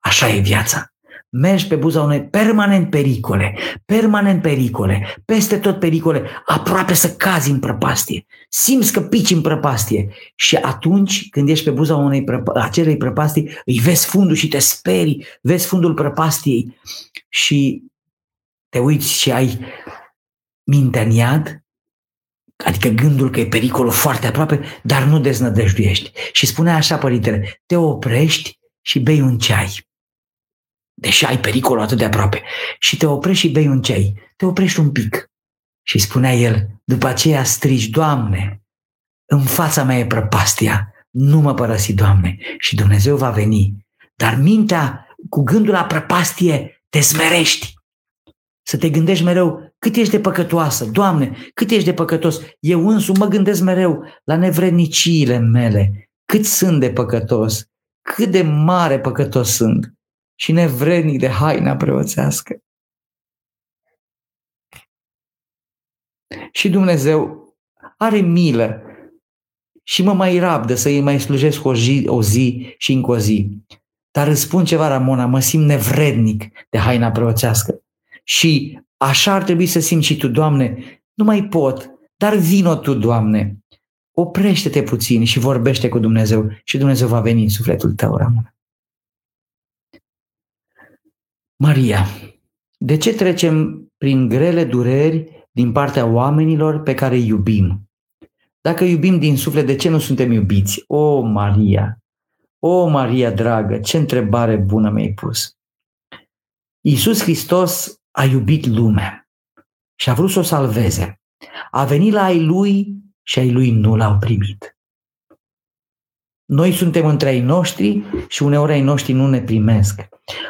Așa e viața. Mergi pe buza unei permanent pericole, permanent pericole, peste tot pericole, aproape să cazi în prăpastie. Simți că pici în prăpastie și atunci când ești pe buza unei prăp- acelei prăpastii, îi vezi fundul și te sperii, vezi fundul prăpastiei și te uiți și ai mintea în iad Adică gândul că e pericolul foarte aproape, dar nu deznădăjduiești. Și spunea așa părintele, te oprești și bei un ceai. Deși ai pericolul atât de aproape. Și te oprești și bei un ceai. Te oprești un pic. Și spunea el, după aceea strigi, Doamne, în fața mea e prăpastia, nu mă părăsi, Doamne, și Dumnezeu va veni. Dar mintea, cu gândul la prăpastie, te smerești. Să te gândești mereu cât ești de păcătoasă, Doamne, cât ești de păcătos. Eu însumi mă gândesc mereu la nevredniciile mele, cât sunt de păcătos, cât de mare păcătos sunt și nevrednic de haina preoțească. Și Dumnezeu are milă și mă mai rabdă să îi mai slujesc o zi, o zi și încă o zi. Dar îți spun ceva, Ramona, mă simt nevrednic de haina preoțească. Și așa ar trebui să simți și tu, Doamne, nu mai pot, dar vino tu, Doamne. Oprește-te puțin și vorbește cu Dumnezeu și Dumnezeu va veni în sufletul tău, Ramona. Maria, de ce trecem prin grele dureri din partea oamenilor pe care îi iubim? Dacă iubim din suflet, de ce nu suntem iubiți? O, Maria! O, Maria dragă, ce întrebare bună mi-ai pus! Iisus Hristos a iubit lumea și a vrut să o salveze. A venit la ai lui și ai lui nu l-au primit. Noi suntem între ai noștri și uneori ai noștri nu ne primesc.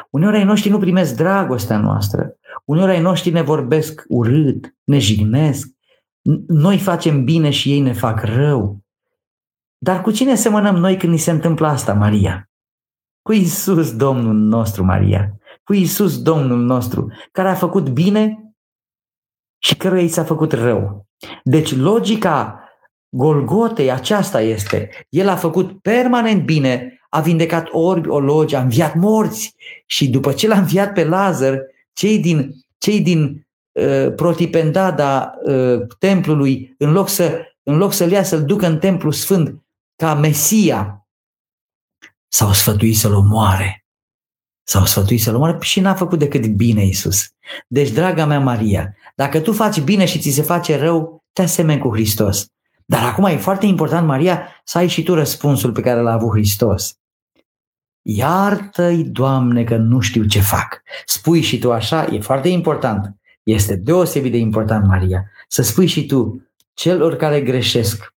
Uneori ai noștri nu primesc dragostea noastră. Uneori ai noștri ne vorbesc urât, ne jignesc, noi facem bine și ei ne fac rău. Dar cu cine semănăm noi când ni se întâmplă asta, Maria? Cu Isus, Domnul nostru, Maria. Cu Isus, Domnul nostru, care a făcut bine și căruia i s-a făcut rău. Deci logica Golgotei aceasta este. El a făcut permanent bine, a vindecat orbi, ologi, a înviat morți și după ce l-a înviat pe Lazar, cei din, cei din uh, protipendada uh, templului, în loc, să, în loc să-l ia să-l ducă în templu sfânt ca Mesia, s-au sfătuit să-l omoare. S-au sfătuit să-l omoare și n-a făcut decât bine Isus. Deci, draga mea Maria, dacă tu faci bine și ți se face rău, te asemeni cu Hristos. Dar acum e foarte important, Maria, să ai și tu răspunsul pe care l-a avut Hristos. Iartă-i, Doamne, că nu știu ce fac. Spui și tu așa, e foarte important. Este deosebit de important, Maria, să spui și tu celor care greșesc,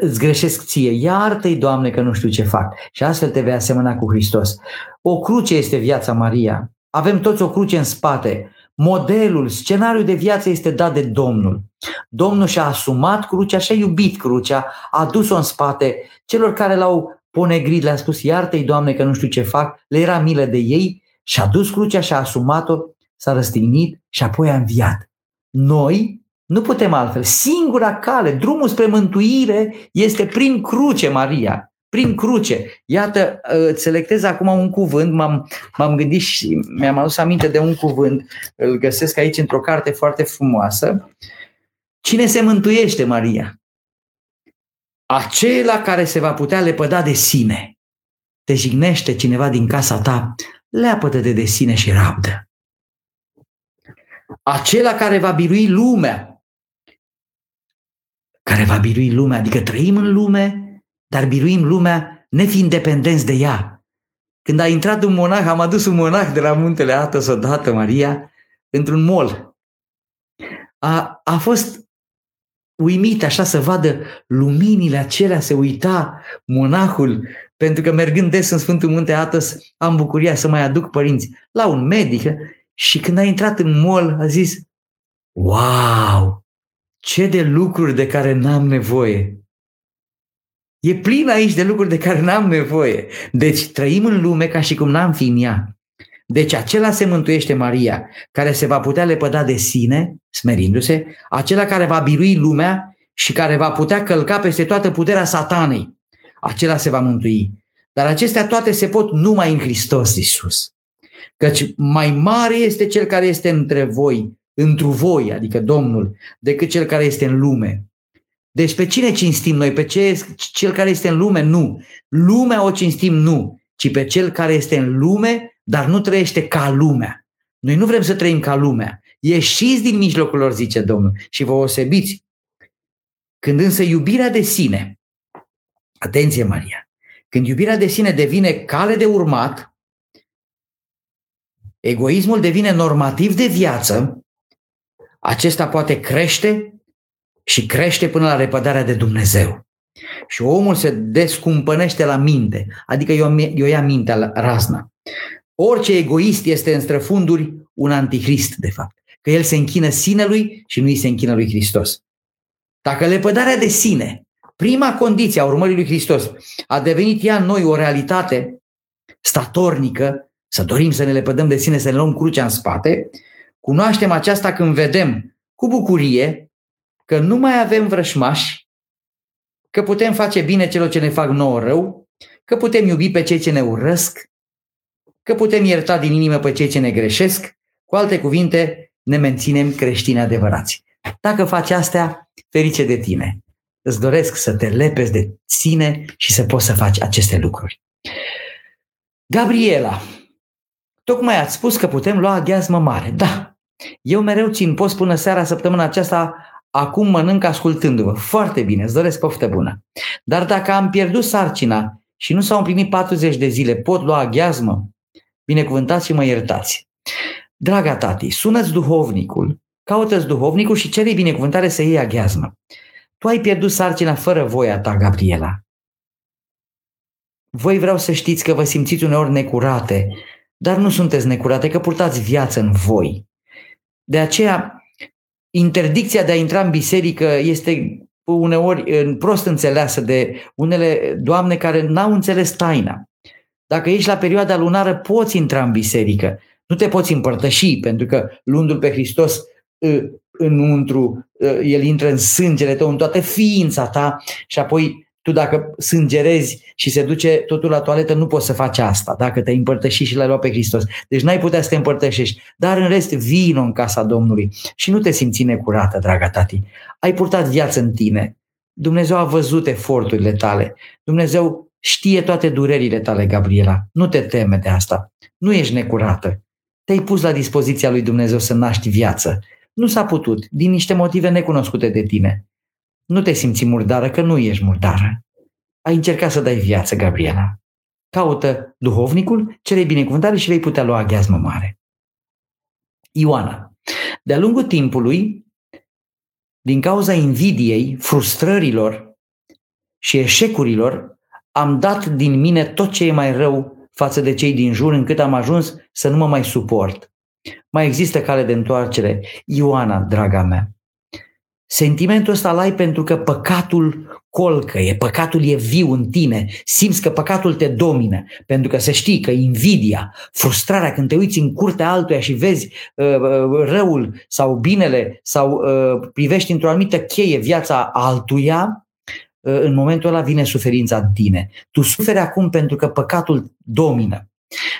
îți greșesc ție, iartă-i, Doamne, că nu știu ce fac. Și astfel te vei asemăna cu Hristos. O cruce este viața, Maria. Avem toți o cruce în spate. Modelul, scenariul de viață este dat de Domnul. Domnul și-a asumat crucea și-a iubit crucea, a dus-o în spate. Celor care l-au ponegrit le-a spus, iartă-i, Doamne, că nu știu ce fac, le era milă de ei și-a dus crucea și-a asumat-o, s-a răstignit și apoi a înviat. Noi nu putem altfel. Singura cale, drumul spre mântuire este prin cruce, Maria prin cruce. Iată, uh, îți selectez acum un cuvânt, m-am, m-am gândit și mi-am adus aminte de un cuvânt, îl găsesc aici într-o carte foarte frumoasă. Cine se mântuiește, Maria? Acela care se va putea lepăda de sine. Te jignește cineva din casa ta, leapătă-te de sine și rabdă. Acela care va birui lumea, care va birui lumea, adică trăim în lume, dar biruim lumea nefiind dependenți de ea. Când a intrat un monah, am adus un monah de la muntele Atos odată, Maria, într-un mol. A, a fost uimit așa să vadă luminile acelea, se uita monahul, pentru că mergând des în Sfântul Munte Atos, am bucuria să mai aduc părinți la un medic și când a intrat în mol a zis, wow, ce de lucruri de care n-am nevoie. E plin aici de lucruri de care n-am nevoie. Deci trăim în lume ca și cum n-am fi în ea. Deci acela se mântuiește Maria, care se va putea lepăda de sine, smerindu-se, acela care va birui lumea și care va putea călca peste toată puterea satanei. Acela se va mântui. Dar acestea toate se pot numai în Hristos Iisus. Căci mai mare este cel care este între voi, întru voi, adică Domnul, decât cel care este în lume. Deci pe cine cinstim noi? Pe ce, cel care este în lume? Nu. Lumea o cinstim? Nu. Ci pe cel care este în lume, dar nu trăiește ca lumea. Noi nu vrem să trăim ca lumea. Ieșiți din mijlocul lor, zice Domnul, și vă osebiți. Când însă iubirea de sine, atenție Maria, când iubirea de sine devine cale de urmat, egoismul devine normativ de viață, acesta poate crește și crește până la repădarea de Dumnezeu. Și omul se descumpănește la minte, adică eu, eu ia mintea la razna. Orice egoist este în străfunduri un antichrist, de fapt. Că el se închină sinelui și nu îi se închină lui Hristos. Dacă lepădarea de sine, prima condiție a urmării lui Hristos, a devenit ea în noi o realitate statornică, să dorim să ne lepădăm de sine, să ne luăm crucea în spate, cunoaștem aceasta când vedem cu bucurie că nu mai avem vrășmași, că putem face bine celor ce ne fac nouă rău, că putem iubi pe cei ce ne urăsc, că putem ierta din inimă pe cei ce ne greșesc, cu alte cuvinte, ne menținem creștini adevărați. Dacă faci astea, ferice de tine. Îți doresc să te lepezi de sine și să poți să faci aceste lucruri. Gabriela, tocmai ați spus că putem lua aghiazmă mare. Da, eu mereu țin post până seara săptămâna aceasta acum mănânc ascultându-vă. Foarte bine, îți doresc poftă bună. Dar dacă am pierdut sarcina și nu s-au împlinit 40 de zile, pot lua aghiazmă? Binecuvântați și mă iertați. Draga tati, sună-ți duhovnicul, caută-ți duhovnicul și cere binecuvântare să iei aghiazmă. Tu ai pierdut sarcina fără voia ta, Gabriela. Voi vreau să știți că vă simțiți uneori necurate, dar nu sunteți necurate, că purtați viață în voi. De aceea, interdicția de a intra în biserică este uneori prost înțeleasă de unele doamne care n-au înțeles taina. Dacă ești la perioada lunară, poți intra în biserică. Nu te poți împărtăși, pentru că luându-L pe Hristos înăuntru, El intră în sângele tău, în toată ființa ta și apoi tu dacă sângerezi și se duce totul la toaletă, nu poți să faci asta dacă te-ai împărtășit și l-ai luat pe Hristos. Deci n-ai putea să te împărtășești. Dar în rest, vino în casa Domnului și nu te simți necurată, draga tati. Ai purtat viață în tine. Dumnezeu a văzut eforturile tale. Dumnezeu știe toate durerile tale, Gabriela. Nu te teme de asta. Nu ești necurată. Te-ai pus la dispoziția lui Dumnezeu să naști viață. Nu s-a putut, din niște motive necunoscute de tine. Nu te simți murdară, că nu ești murdară. Ai încercat să dai viață, Gabriela. Caută duhovnicul, cere binecuvântare și vei putea lua aghiazmă mare. Ioana. De-a lungul timpului, din cauza invidiei, frustrărilor și eșecurilor, am dat din mine tot ce e mai rău față de cei din jur, încât am ajuns să nu mă mai suport. Mai există cale de întoarcere. Ioana, draga mea, Sentimentul ăsta l-ai pentru că păcatul colcăie, păcatul e viu în tine, simți că păcatul te domină, pentru că să știi că invidia, frustrarea când te uiți în curtea altuia și vezi uh, uh, răul sau binele sau uh, privești într-o anumită cheie viața altuia, uh, în momentul ăla vine suferința în tine. Tu suferi acum pentru că păcatul domină.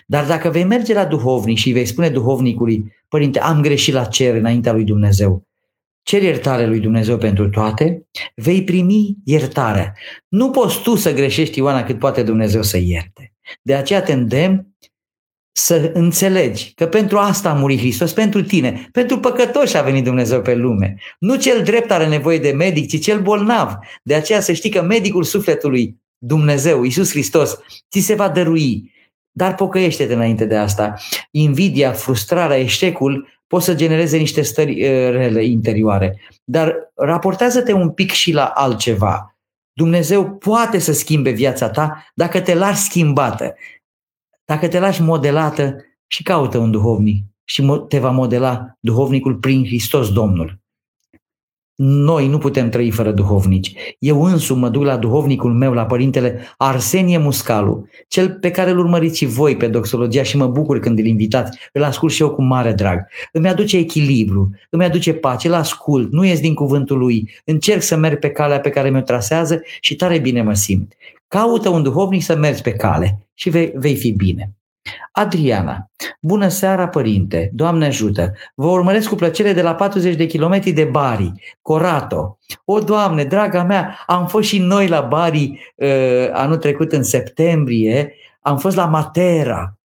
Dar dacă vei merge la duhovnic și vei spune duhovnicului, Părinte, am greșit la cer înaintea lui Dumnezeu, cer iertare lui Dumnezeu pentru toate, vei primi iertarea. Nu poți tu să greșești, Ioana, cât poate Dumnezeu să ierte. De aceea te îndemn să înțelegi că pentru asta a murit Hristos, pentru tine, pentru păcătoși a venit Dumnezeu pe lume. Nu cel drept are nevoie de medic, ci cel bolnav. De aceea să știi că medicul sufletului, Dumnezeu, Iisus Hristos, ți se va dărui. Dar pocăiește-te înainte de asta. Invidia, frustrarea, eșecul pot să genereze niște stări uh, rele interioare. Dar raportează-te un pic și la altceva. Dumnezeu poate să schimbe viața ta dacă te lași schimbată, dacă te lași modelată și caută un duhovnic și te va modela duhovnicul prin Hristos Domnul. Noi nu putem trăi fără duhovnici. Eu însumi mă duc la duhovnicul meu, la părintele Arsenie Muscalu, cel pe care îl urmăriți și voi pe doxologia și mă bucur când îl invitați. Îl ascult și eu cu mare drag. Îmi aduce echilibru, îmi aduce pace, îl ascult, nu ies din cuvântul lui, încerc să merg pe calea pe care mi-o trasează și tare bine mă simt. Caută un duhovnic să mergi pe cale și vei, vei fi bine. Adriana. Bună seara, părinte. Doamne ajută. Vă urmăresc cu plăcere de la 40 de kilometri de Bari, Corato. O, Doamne, draga mea, am fost și noi la Bari uh, anul trecut în septembrie. Am fost la Matera.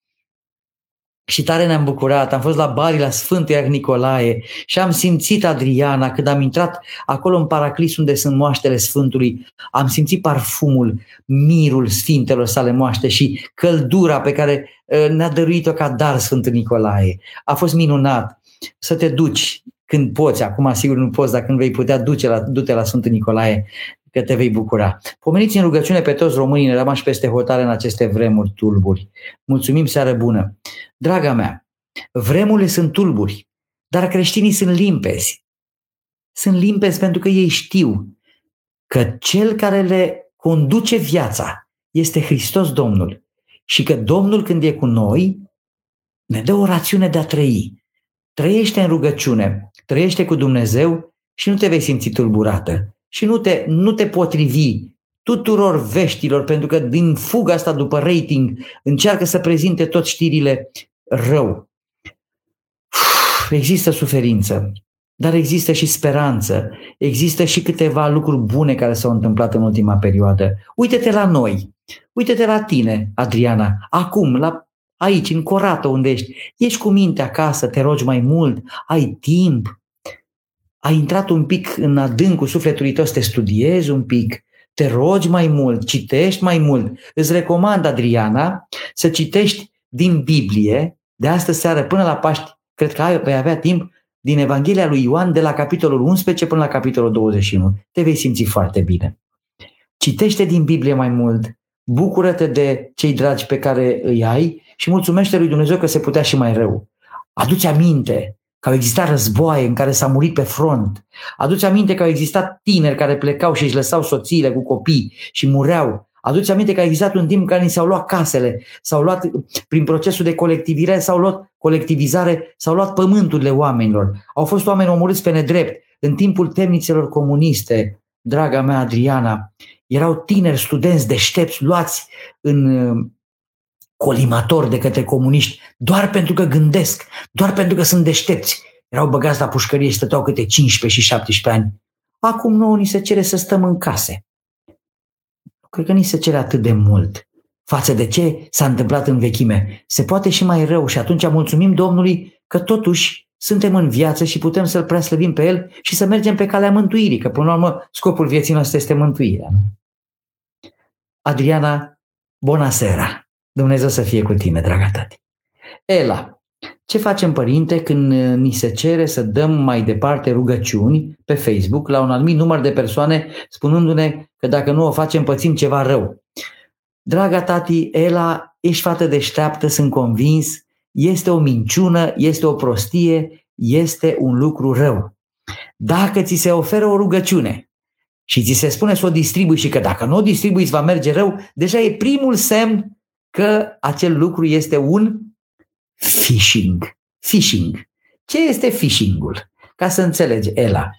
Și tare ne-am bucurat, am fost la Bari, la Sfântul Iar Nicolae și am simțit Adriana când am intrat acolo în paraclis unde sunt moaștele Sfântului, am simțit parfumul, mirul Sfintelor sale moaște și căldura pe care ă, ne-a dăruit-o ca dar Sfântul Nicolae. A fost minunat. Să te duci când poți, acum sigur nu poți, dar când vei putea duce la, du-te la Sfântul Nicolae, că te vei bucura. Pomeniți în rugăciune pe toți românii rămași peste hotare în aceste vremuri tulburi. Mulțumim, seară bună! Draga mea, vremurile sunt tulburi, dar creștinii sunt limpezi. Sunt limpezi pentru că ei știu că cel care le conduce viața este Hristos Domnul și că Domnul când e cu noi ne dă o rațiune de a trăi. Trăiește în rugăciune, trăiește cu Dumnezeu și nu te vei simți tulburată și nu te, nu te potrivi tuturor veștilor, pentru că din fuga asta după rating încearcă să prezinte tot știrile rău. Există suferință, dar există și speranță. Există și câteva lucruri bune care s-au întâmplat în ultima perioadă. Uite-te la noi, uite-te la tine, Adriana, acum, la aici, în Corată unde ești. Ești cu minte acasă, te rogi mai mult, ai timp, ai intrat un pic în adâncul sufletului tău să te studiezi un pic, te rogi mai mult, citești mai mult. Îți recomand, Adriana, să citești din Biblie, de astă seară până la Paști, cred că ai, vei avea timp, din Evanghelia lui Ioan, de la capitolul 11 până la capitolul 21. Te vei simți foarte bine. Citește din Biblie mai mult, bucură-te de cei dragi pe care îi ai și mulțumește lui Dumnezeu că se putea și mai rău. Aduți aminte că au existat războaie în care s-a murit pe front. Aduți aminte că au existat tineri care plecau și își lăsau soțiile cu copii și mureau. Aduți aminte că a existat un timp în care ni s-au luat casele, s-au luat prin procesul de colectivizare, s-au luat colectivizare, s-au luat pământurile oamenilor. Au fost oameni omorâți pe nedrept în timpul temnițelor comuniste, draga mea Adriana, erau tineri studenți deștepți luați în uh, colimator de către comuniști doar pentru că gândesc, doar pentru că sunt deștepți. Erau băgați la pușcărie și stăteau câte 15 și 17 ani. Acum nouă ni se cere să stăm în case. Cred că ni se cere atât de mult față de ce s-a întâmplat în vechime. Se poate și mai rău și atunci mulțumim Domnului că totuși suntem în viață și putem să-L preaslăvim pe El și să mergem pe calea mântuirii, că până la urmă scopul vieții noastre este mântuirea. Adriana, bună seara! Dumnezeu să fie cu tine, draga tati. Ela, ce facem, părinte, când ni se cere să dăm mai departe rugăciuni pe Facebook la un anumit număr de persoane, spunându-ne că dacă nu o facem, pățim ceva rău? Draga tati, Ela, ești fată deșteaptă, sunt convins, este o minciună, este o prostie, este un lucru rău. Dacă ți se oferă o rugăciune și ți se spune să o distribui și că dacă nu o distribui îți va merge rău, deja e primul semn că acel lucru este un phishing. Phishing. Ce este phishing-ul? Ca să înțelegi, Ela,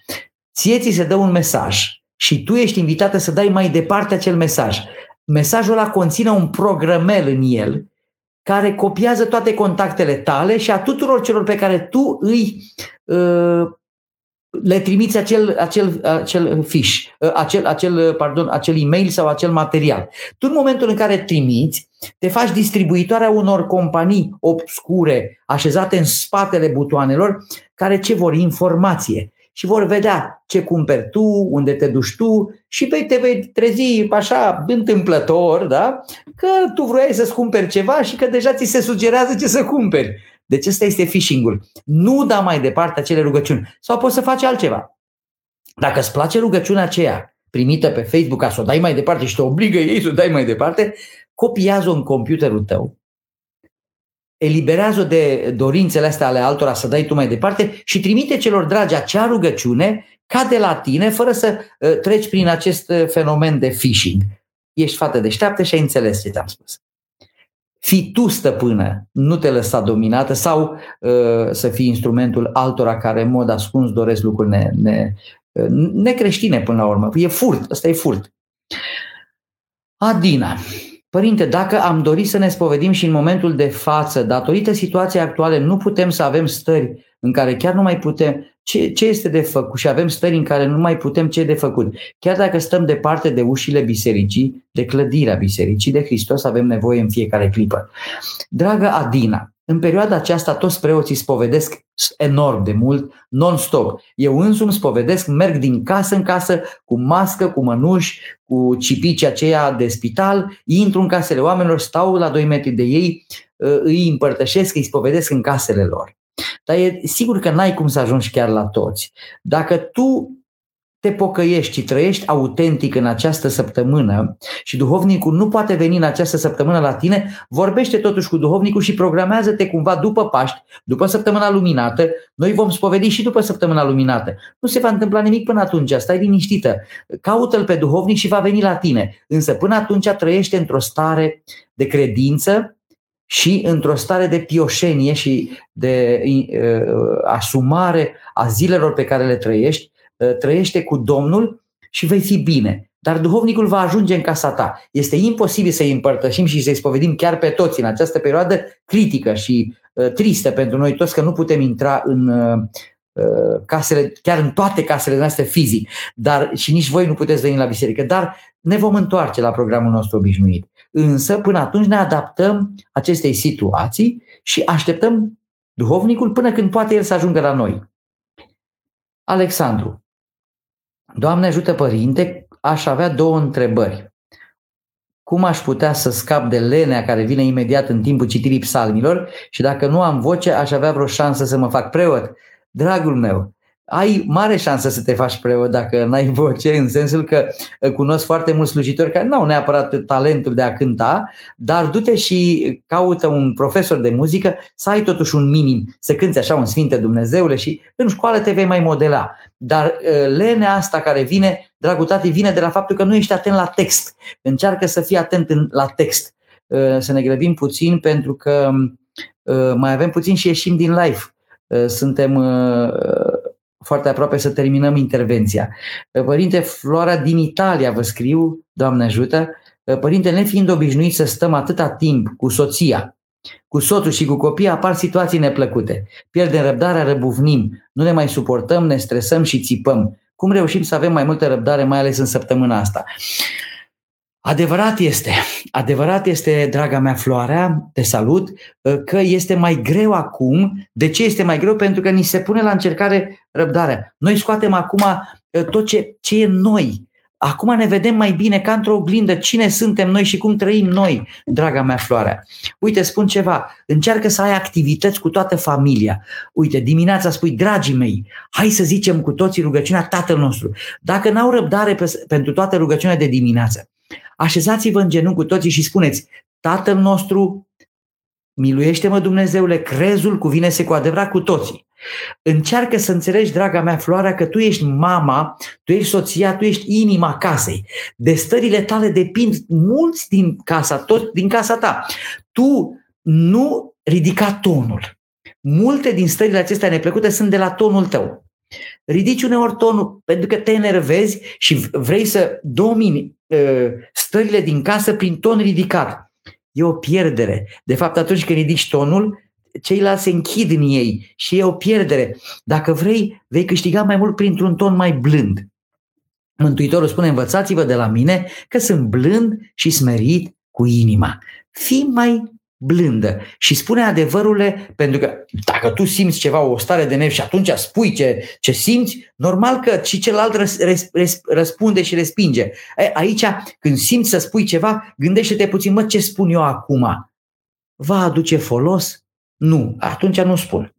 ție ți se dă un mesaj și tu ești invitată să dai mai departe acel mesaj. Mesajul ăla conține un programel în el care copiază toate contactele tale și a tuturor celor pe care tu îi uh, le trimiți acel, acel, acel fiș, uh, acel, acel, pardon, acel e-mail sau acel material. Tu în momentul în care trimiți, te faci distribuitoarea unor companii obscure așezate în spatele butoanelor care ce vor? Informație și vor vedea ce cumperi tu, unde te duci tu și pe te vei trezi așa întâmplător, da? că tu vrei să-ți cumperi ceva și că deja ți se sugerează ce să cumperi. Deci ăsta este phishing-ul. Nu da mai departe acele rugăciuni. Sau poți să faci altceva. Dacă îți place rugăciunea aceea primită pe Facebook ca să o dai mai departe și te obligă ei să o dai mai departe, copiază-o în computerul tău eliberează de dorințele astea ale altora să dai tu mai departe și trimite celor dragi acea rugăciune ca de la tine, fără să uh, treci prin acest uh, fenomen de phishing. Ești fată deșteaptă și ai înțeles ce ți-am spus. Fii tu stăpână, nu te lăsa dominată sau uh, să fii instrumentul altora care în mod ascuns doresc lucruri ne, ne, uh, necreștine până la urmă. E furt, ăsta e furt. Adina, Părinte, dacă am dorit să ne spovedim și în momentul de față, datorită situației actuale, nu putem să avem stări în care chiar nu mai putem, ce, ce este de făcut și avem stări în care nu mai putem ce de făcut. Chiar dacă stăm departe de ușile bisericii, de clădirea bisericii, de Hristos avem nevoie în fiecare clipă. Dragă Adina, în perioada aceasta toți preoții spovedesc enorm de mult, non-stop. Eu însumi spovedesc, merg din casă în casă cu mască, cu mănuși, cu cipici aceia de spital, intru în casele oamenilor, stau la 2 metri de ei, ă, îi împărtășesc, îi spovedesc în casele lor. Dar e sigur că n-ai cum să ajungi chiar la toți. Dacă tu te pocăiești și trăiești autentic în această săptămână și duhovnicul nu poate veni în această săptămână la tine, vorbește totuși cu duhovnicul și programează-te cumva după Paști, după săptămâna luminată. Noi vom spovedi și după săptămâna luminată. Nu se va întâmpla nimic până atunci, stai liniștită. Caută-l pe duhovnic și va veni la tine. Însă până atunci trăiește într-o stare de credință, și într-o stare de pioșenie și de uh, asumare a zilelor pe care le trăiești, Uh, trăiește cu Domnul și vei fi bine. Dar duhovnicul va ajunge în casa ta. Este imposibil să-i împărtășim și să-i spovedim chiar pe toți în această perioadă critică și uh, tristă pentru noi toți că nu putem intra în uh, uh, casele, chiar în toate casele noastre fizic, dar și nici voi nu puteți veni la biserică, dar ne vom întoarce la programul nostru obișnuit. Însă, până atunci ne adaptăm acestei situații și așteptăm duhovnicul până când poate el să ajungă la noi. Alexandru, Doamne ajută, Părinte, aș avea două întrebări. Cum aș putea să scap de lenea care vine imediat în timpul citirii psalmilor și dacă nu am voce, aș avea vreo șansă să mă fac preot? Dragul meu, ai mare șansă să te faci preot dacă n-ai voce, în sensul că uh, cunosc foarte mulți slujitori care nu au neapărat talentul de a cânta, dar du-te și caută un profesor de muzică să ai totuși un minim, să cânți așa un Sfinte Dumnezeule și în școală te vei mai modela. Dar uh, lenea asta care vine, dragul tati, vine de la faptul că nu ești atent la text. Încearcă să fii atent la text. Uh, să ne grăbim puțin pentru că mai avem puțin și ieșim din live. Suntem foarte aproape să terminăm intervenția. Părinte Flora din Italia, vă scriu, Doamne ajută, părinte, nefiind obișnuit să stăm atâta timp cu soția, cu soțul și cu copiii, apar situații neplăcute. Pierdem răbdarea, răbuvnim, nu ne mai suportăm, ne stresăm și țipăm. Cum reușim să avem mai multă răbdare, mai ales în săptămâna asta? Adevărat este, adevărat este, draga mea Floarea, te salut, că este mai greu acum. De ce este mai greu? Pentru că ni se pune la încercare răbdarea. Noi scoatem acum uh, tot ce, ce e noi. Acum ne vedem mai bine ca într-o oglindă cine suntem noi și cum trăim noi, draga mea Floarea. Uite, spun ceva, încearcă să ai activități cu toată familia. Uite, dimineața spui, dragii mei, hai să zicem cu toții rugăciunea Tatăl nostru. Dacă n-au răbdare pe, pentru toată rugăciunea de dimineață, Așezați-vă în genunchi cu toții și spuneți, Tatăl nostru, miluiește-mă Dumnezeule, crezul cuvine-se cu adevărat cu toții. Încearcă să înțelegi, draga mea Floarea, că tu ești mama, tu ești soția, tu ești inima casei. De stările tale depind mulți din casa, tot din casa ta. Tu nu ridica tonul. Multe din stările acestea neplăcute sunt de la tonul tău. Ridici uneori tonul pentru că te enervezi și vrei să domini uh, stările din casă prin ton ridicat. E o pierdere. De fapt, atunci când ridici tonul, ceilalți se închid în ei și e o pierdere. Dacă vrei, vei câștiga mai mult printr-un ton mai blând. Mântuitorul spune, învățați-vă de la mine că sunt blând și smerit cu inima. Fii mai blândă și spune adevărurile, pentru că dacă tu simți ceva, o stare de nervi și atunci spui ce, ce simți, normal că și celălalt răs, răs, răs, răspunde și respinge. Aici, când simți să spui ceva, gândește-te puțin, mă, ce spun eu acum? Va aduce folos? Nu, atunci nu spun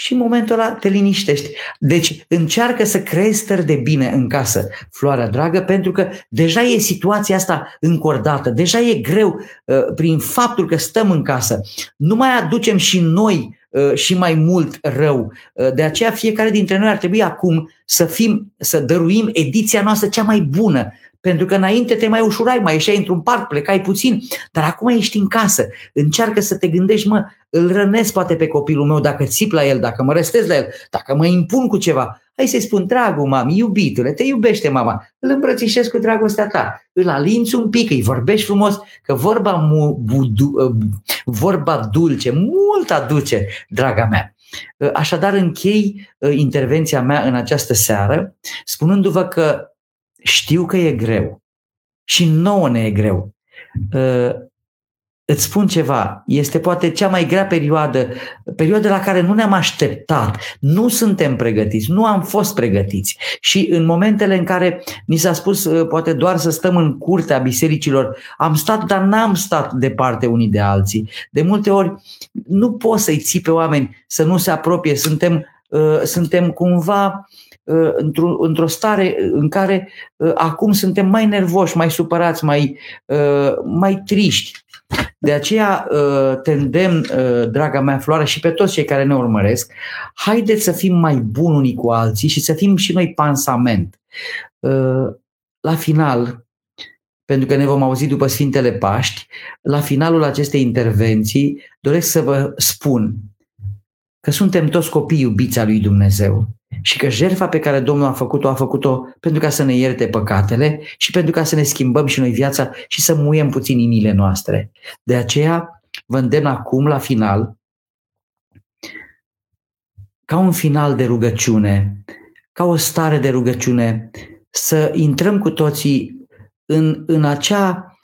și în momentul ăla te liniștești. Deci încearcă să creezi stări de bine în casă, floarea dragă, pentru că deja e situația asta încordată, deja e greu uh, prin faptul că stăm în casă. Nu mai aducem și noi uh, și mai mult rău. Uh, de aceea fiecare dintre noi ar trebui acum să fim, să dăruim ediția noastră cea mai bună, pentru că înainte te mai ușurai, mai ieșai într-un parc, plecai puțin, dar acum ești în casă. Încearcă să te gândești, mă, îl rănesc poate pe copilul meu dacă țip la el, dacă mă răstez la el, dacă mă impun cu ceva. Hai să-i spun, dragul mami, iubitule, te iubește mama, îl îmbrățișez cu dragostea ta, îl alinți un pic, îi vorbești frumos, că vorba, mu, budu, ă, vorba dulce, mult aduce, draga mea. Ă, așadar, închei ă, intervenția mea în această seară, spunându-vă că știu că e greu și nouă ne e greu. Uh, îți spun ceva, este poate cea mai grea perioadă, perioada la care nu ne-am așteptat, nu suntem pregătiți, nu am fost pregătiți. Și în momentele în care ni s-a spus uh, poate doar să stăm în curtea bisericilor, am stat, dar n-am stat departe unii de alții. De multe ori nu poți să-i ții pe oameni să nu se apropie, suntem, uh, suntem cumva Uh, într-o, într-o stare în care uh, acum suntem mai nervoși, mai supărați, mai, uh, mai triști. De aceea te îndemn, draga mea Floare, și pe toți cei care ne urmăresc, haideți să fim mai buni unii cu alții și să fim și noi pansament. La final, pentru că ne vom auzi după Sfintele Paști, la finalul acestei intervenții doresc să vă spun că suntem toți copii iubiți al lui Dumnezeu și că jertfa pe care Domnul a făcut-o, a făcut-o pentru ca să ne ierte păcatele și pentru ca să ne schimbăm și noi viața și să muiem puțin inimile noastre. De aceea vă îndemn acum la final, ca un final de rugăciune, ca o stare de rugăciune, să intrăm cu toții în, în acea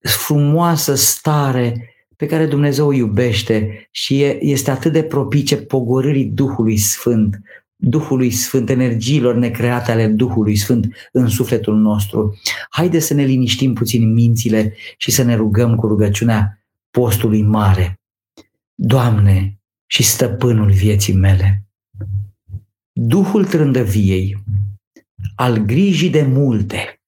frumoasă stare pe care Dumnezeu o iubește și este atât de propice pogorârii Duhului Sfânt, Duhului Sfânt, energiilor necreate ale Duhului Sfânt în sufletul nostru. Haide să ne liniștim puțin mințile și să ne rugăm cu rugăciunea postului mare. Doamne și stăpânul vieții mele, Duhul trândăviei, al grijii de multe,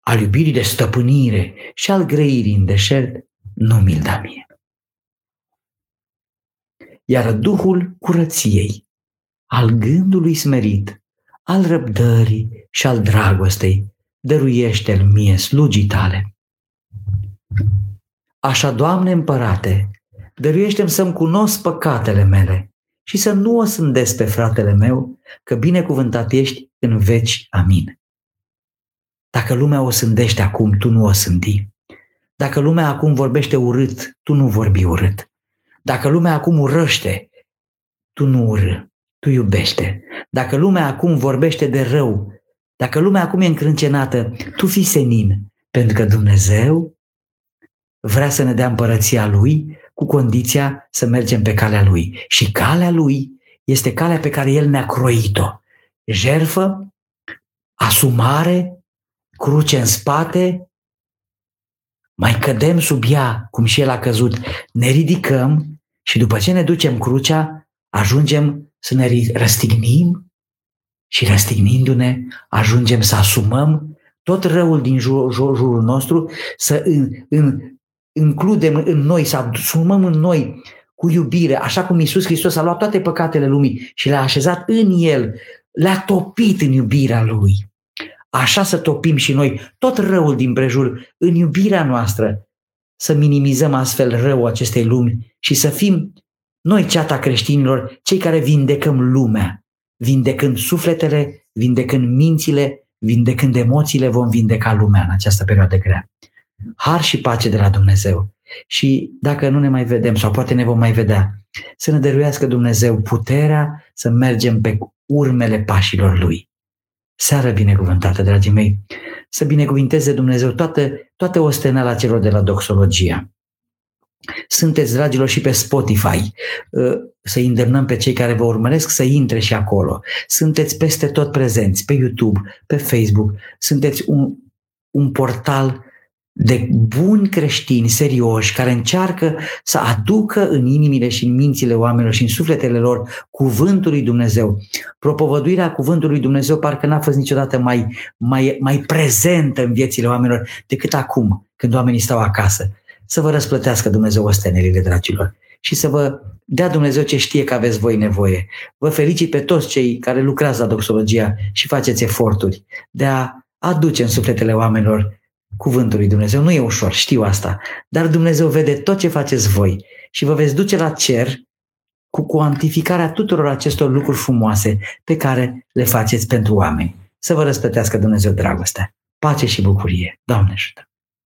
al iubirii de stăpânire și al grăirii în deșert, nu mi-l da mie. Iar Duhul curăției, al gândului smerit, al răbdării și al dragostei, dăruiește-l mie slugii tale. Așa, Doamne împărate, dăruiește-mi să-mi cunosc păcatele mele și să nu o sândesc pe fratele meu, că binecuvântat ești în veci. Amin. Dacă lumea o sândește acum, tu nu o sândi. Dacă lumea acum vorbește urât, tu nu vorbi urât. Dacă lumea acum urăște, tu nu urâ, tu iubește. Dacă lumea acum vorbește de rău, dacă lumea acum e încrâncenată, tu fii senin, pentru că Dumnezeu vrea să ne dea împărăția Lui cu condiția să mergem pe calea Lui. Și calea Lui este calea pe care El ne-a croit-o. Jerfă, asumare, cruce în spate, mai cădem sub ea, cum și El a căzut, ne ridicăm și după ce ne ducem crucea, ajungem să ne răstignim și răstignindu-ne, ajungem să asumăm tot răul din jur, jur, jurul nostru, să în, în, includem în noi, să asumăm în noi cu iubire, așa cum Iisus Hristos a luat toate păcatele lumii și le-a așezat în El, le-a topit în iubirea Lui. Așa să topim și noi tot răul din prejur în iubirea noastră, să minimizăm astfel răul acestei lumi și să fim noi ceata creștinilor, cei care vindecăm lumea, vindecând sufletele, vindecând mințile, vindecând emoțiile, vom vindeca lumea în această perioadă grea. Har și pace de la Dumnezeu. Și dacă nu ne mai vedem sau poate ne vom mai vedea, să ne dăruiască Dumnezeu puterea să mergem pe urmele pașilor Lui. Seară binecuvântată, dragii mei, să binecuvinteze Dumnezeu toată, toată ostenala celor de la doxologia. Sunteți, dragilor, și pe Spotify. Uh, să îndemnăm pe cei care vă urmăresc să intre și acolo. Sunteți peste tot prezenți, pe YouTube, pe Facebook. Sunteți un, un portal de buni creștini serioși care încearcă să aducă în inimile și în mințile oamenilor și în sufletele lor cuvântul lui Dumnezeu. Propovăduirea cuvântului lui Dumnezeu parcă n-a fost niciodată mai, mai, mai prezentă în viețile oamenilor decât acum, când oamenii stau acasă. Să vă răsplătească Dumnezeu ostenerile, dragilor, și să vă dea Dumnezeu ce știe că aveți voi nevoie. Vă felicit pe toți cei care lucrați la doxologia și faceți eforturi de a aduce în sufletele oamenilor cuvântul lui Dumnezeu. Nu e ușor, știu asta, dar Dumnezeu vede tot ce faceți voi și vă veți duce la cer cu cuantificarea tuturor acestor lucruri frumoase pe care le faceți pentru oameni. Să vă răspătească Dumnezeu dragostea, pace și bucurie. Doamne ajută!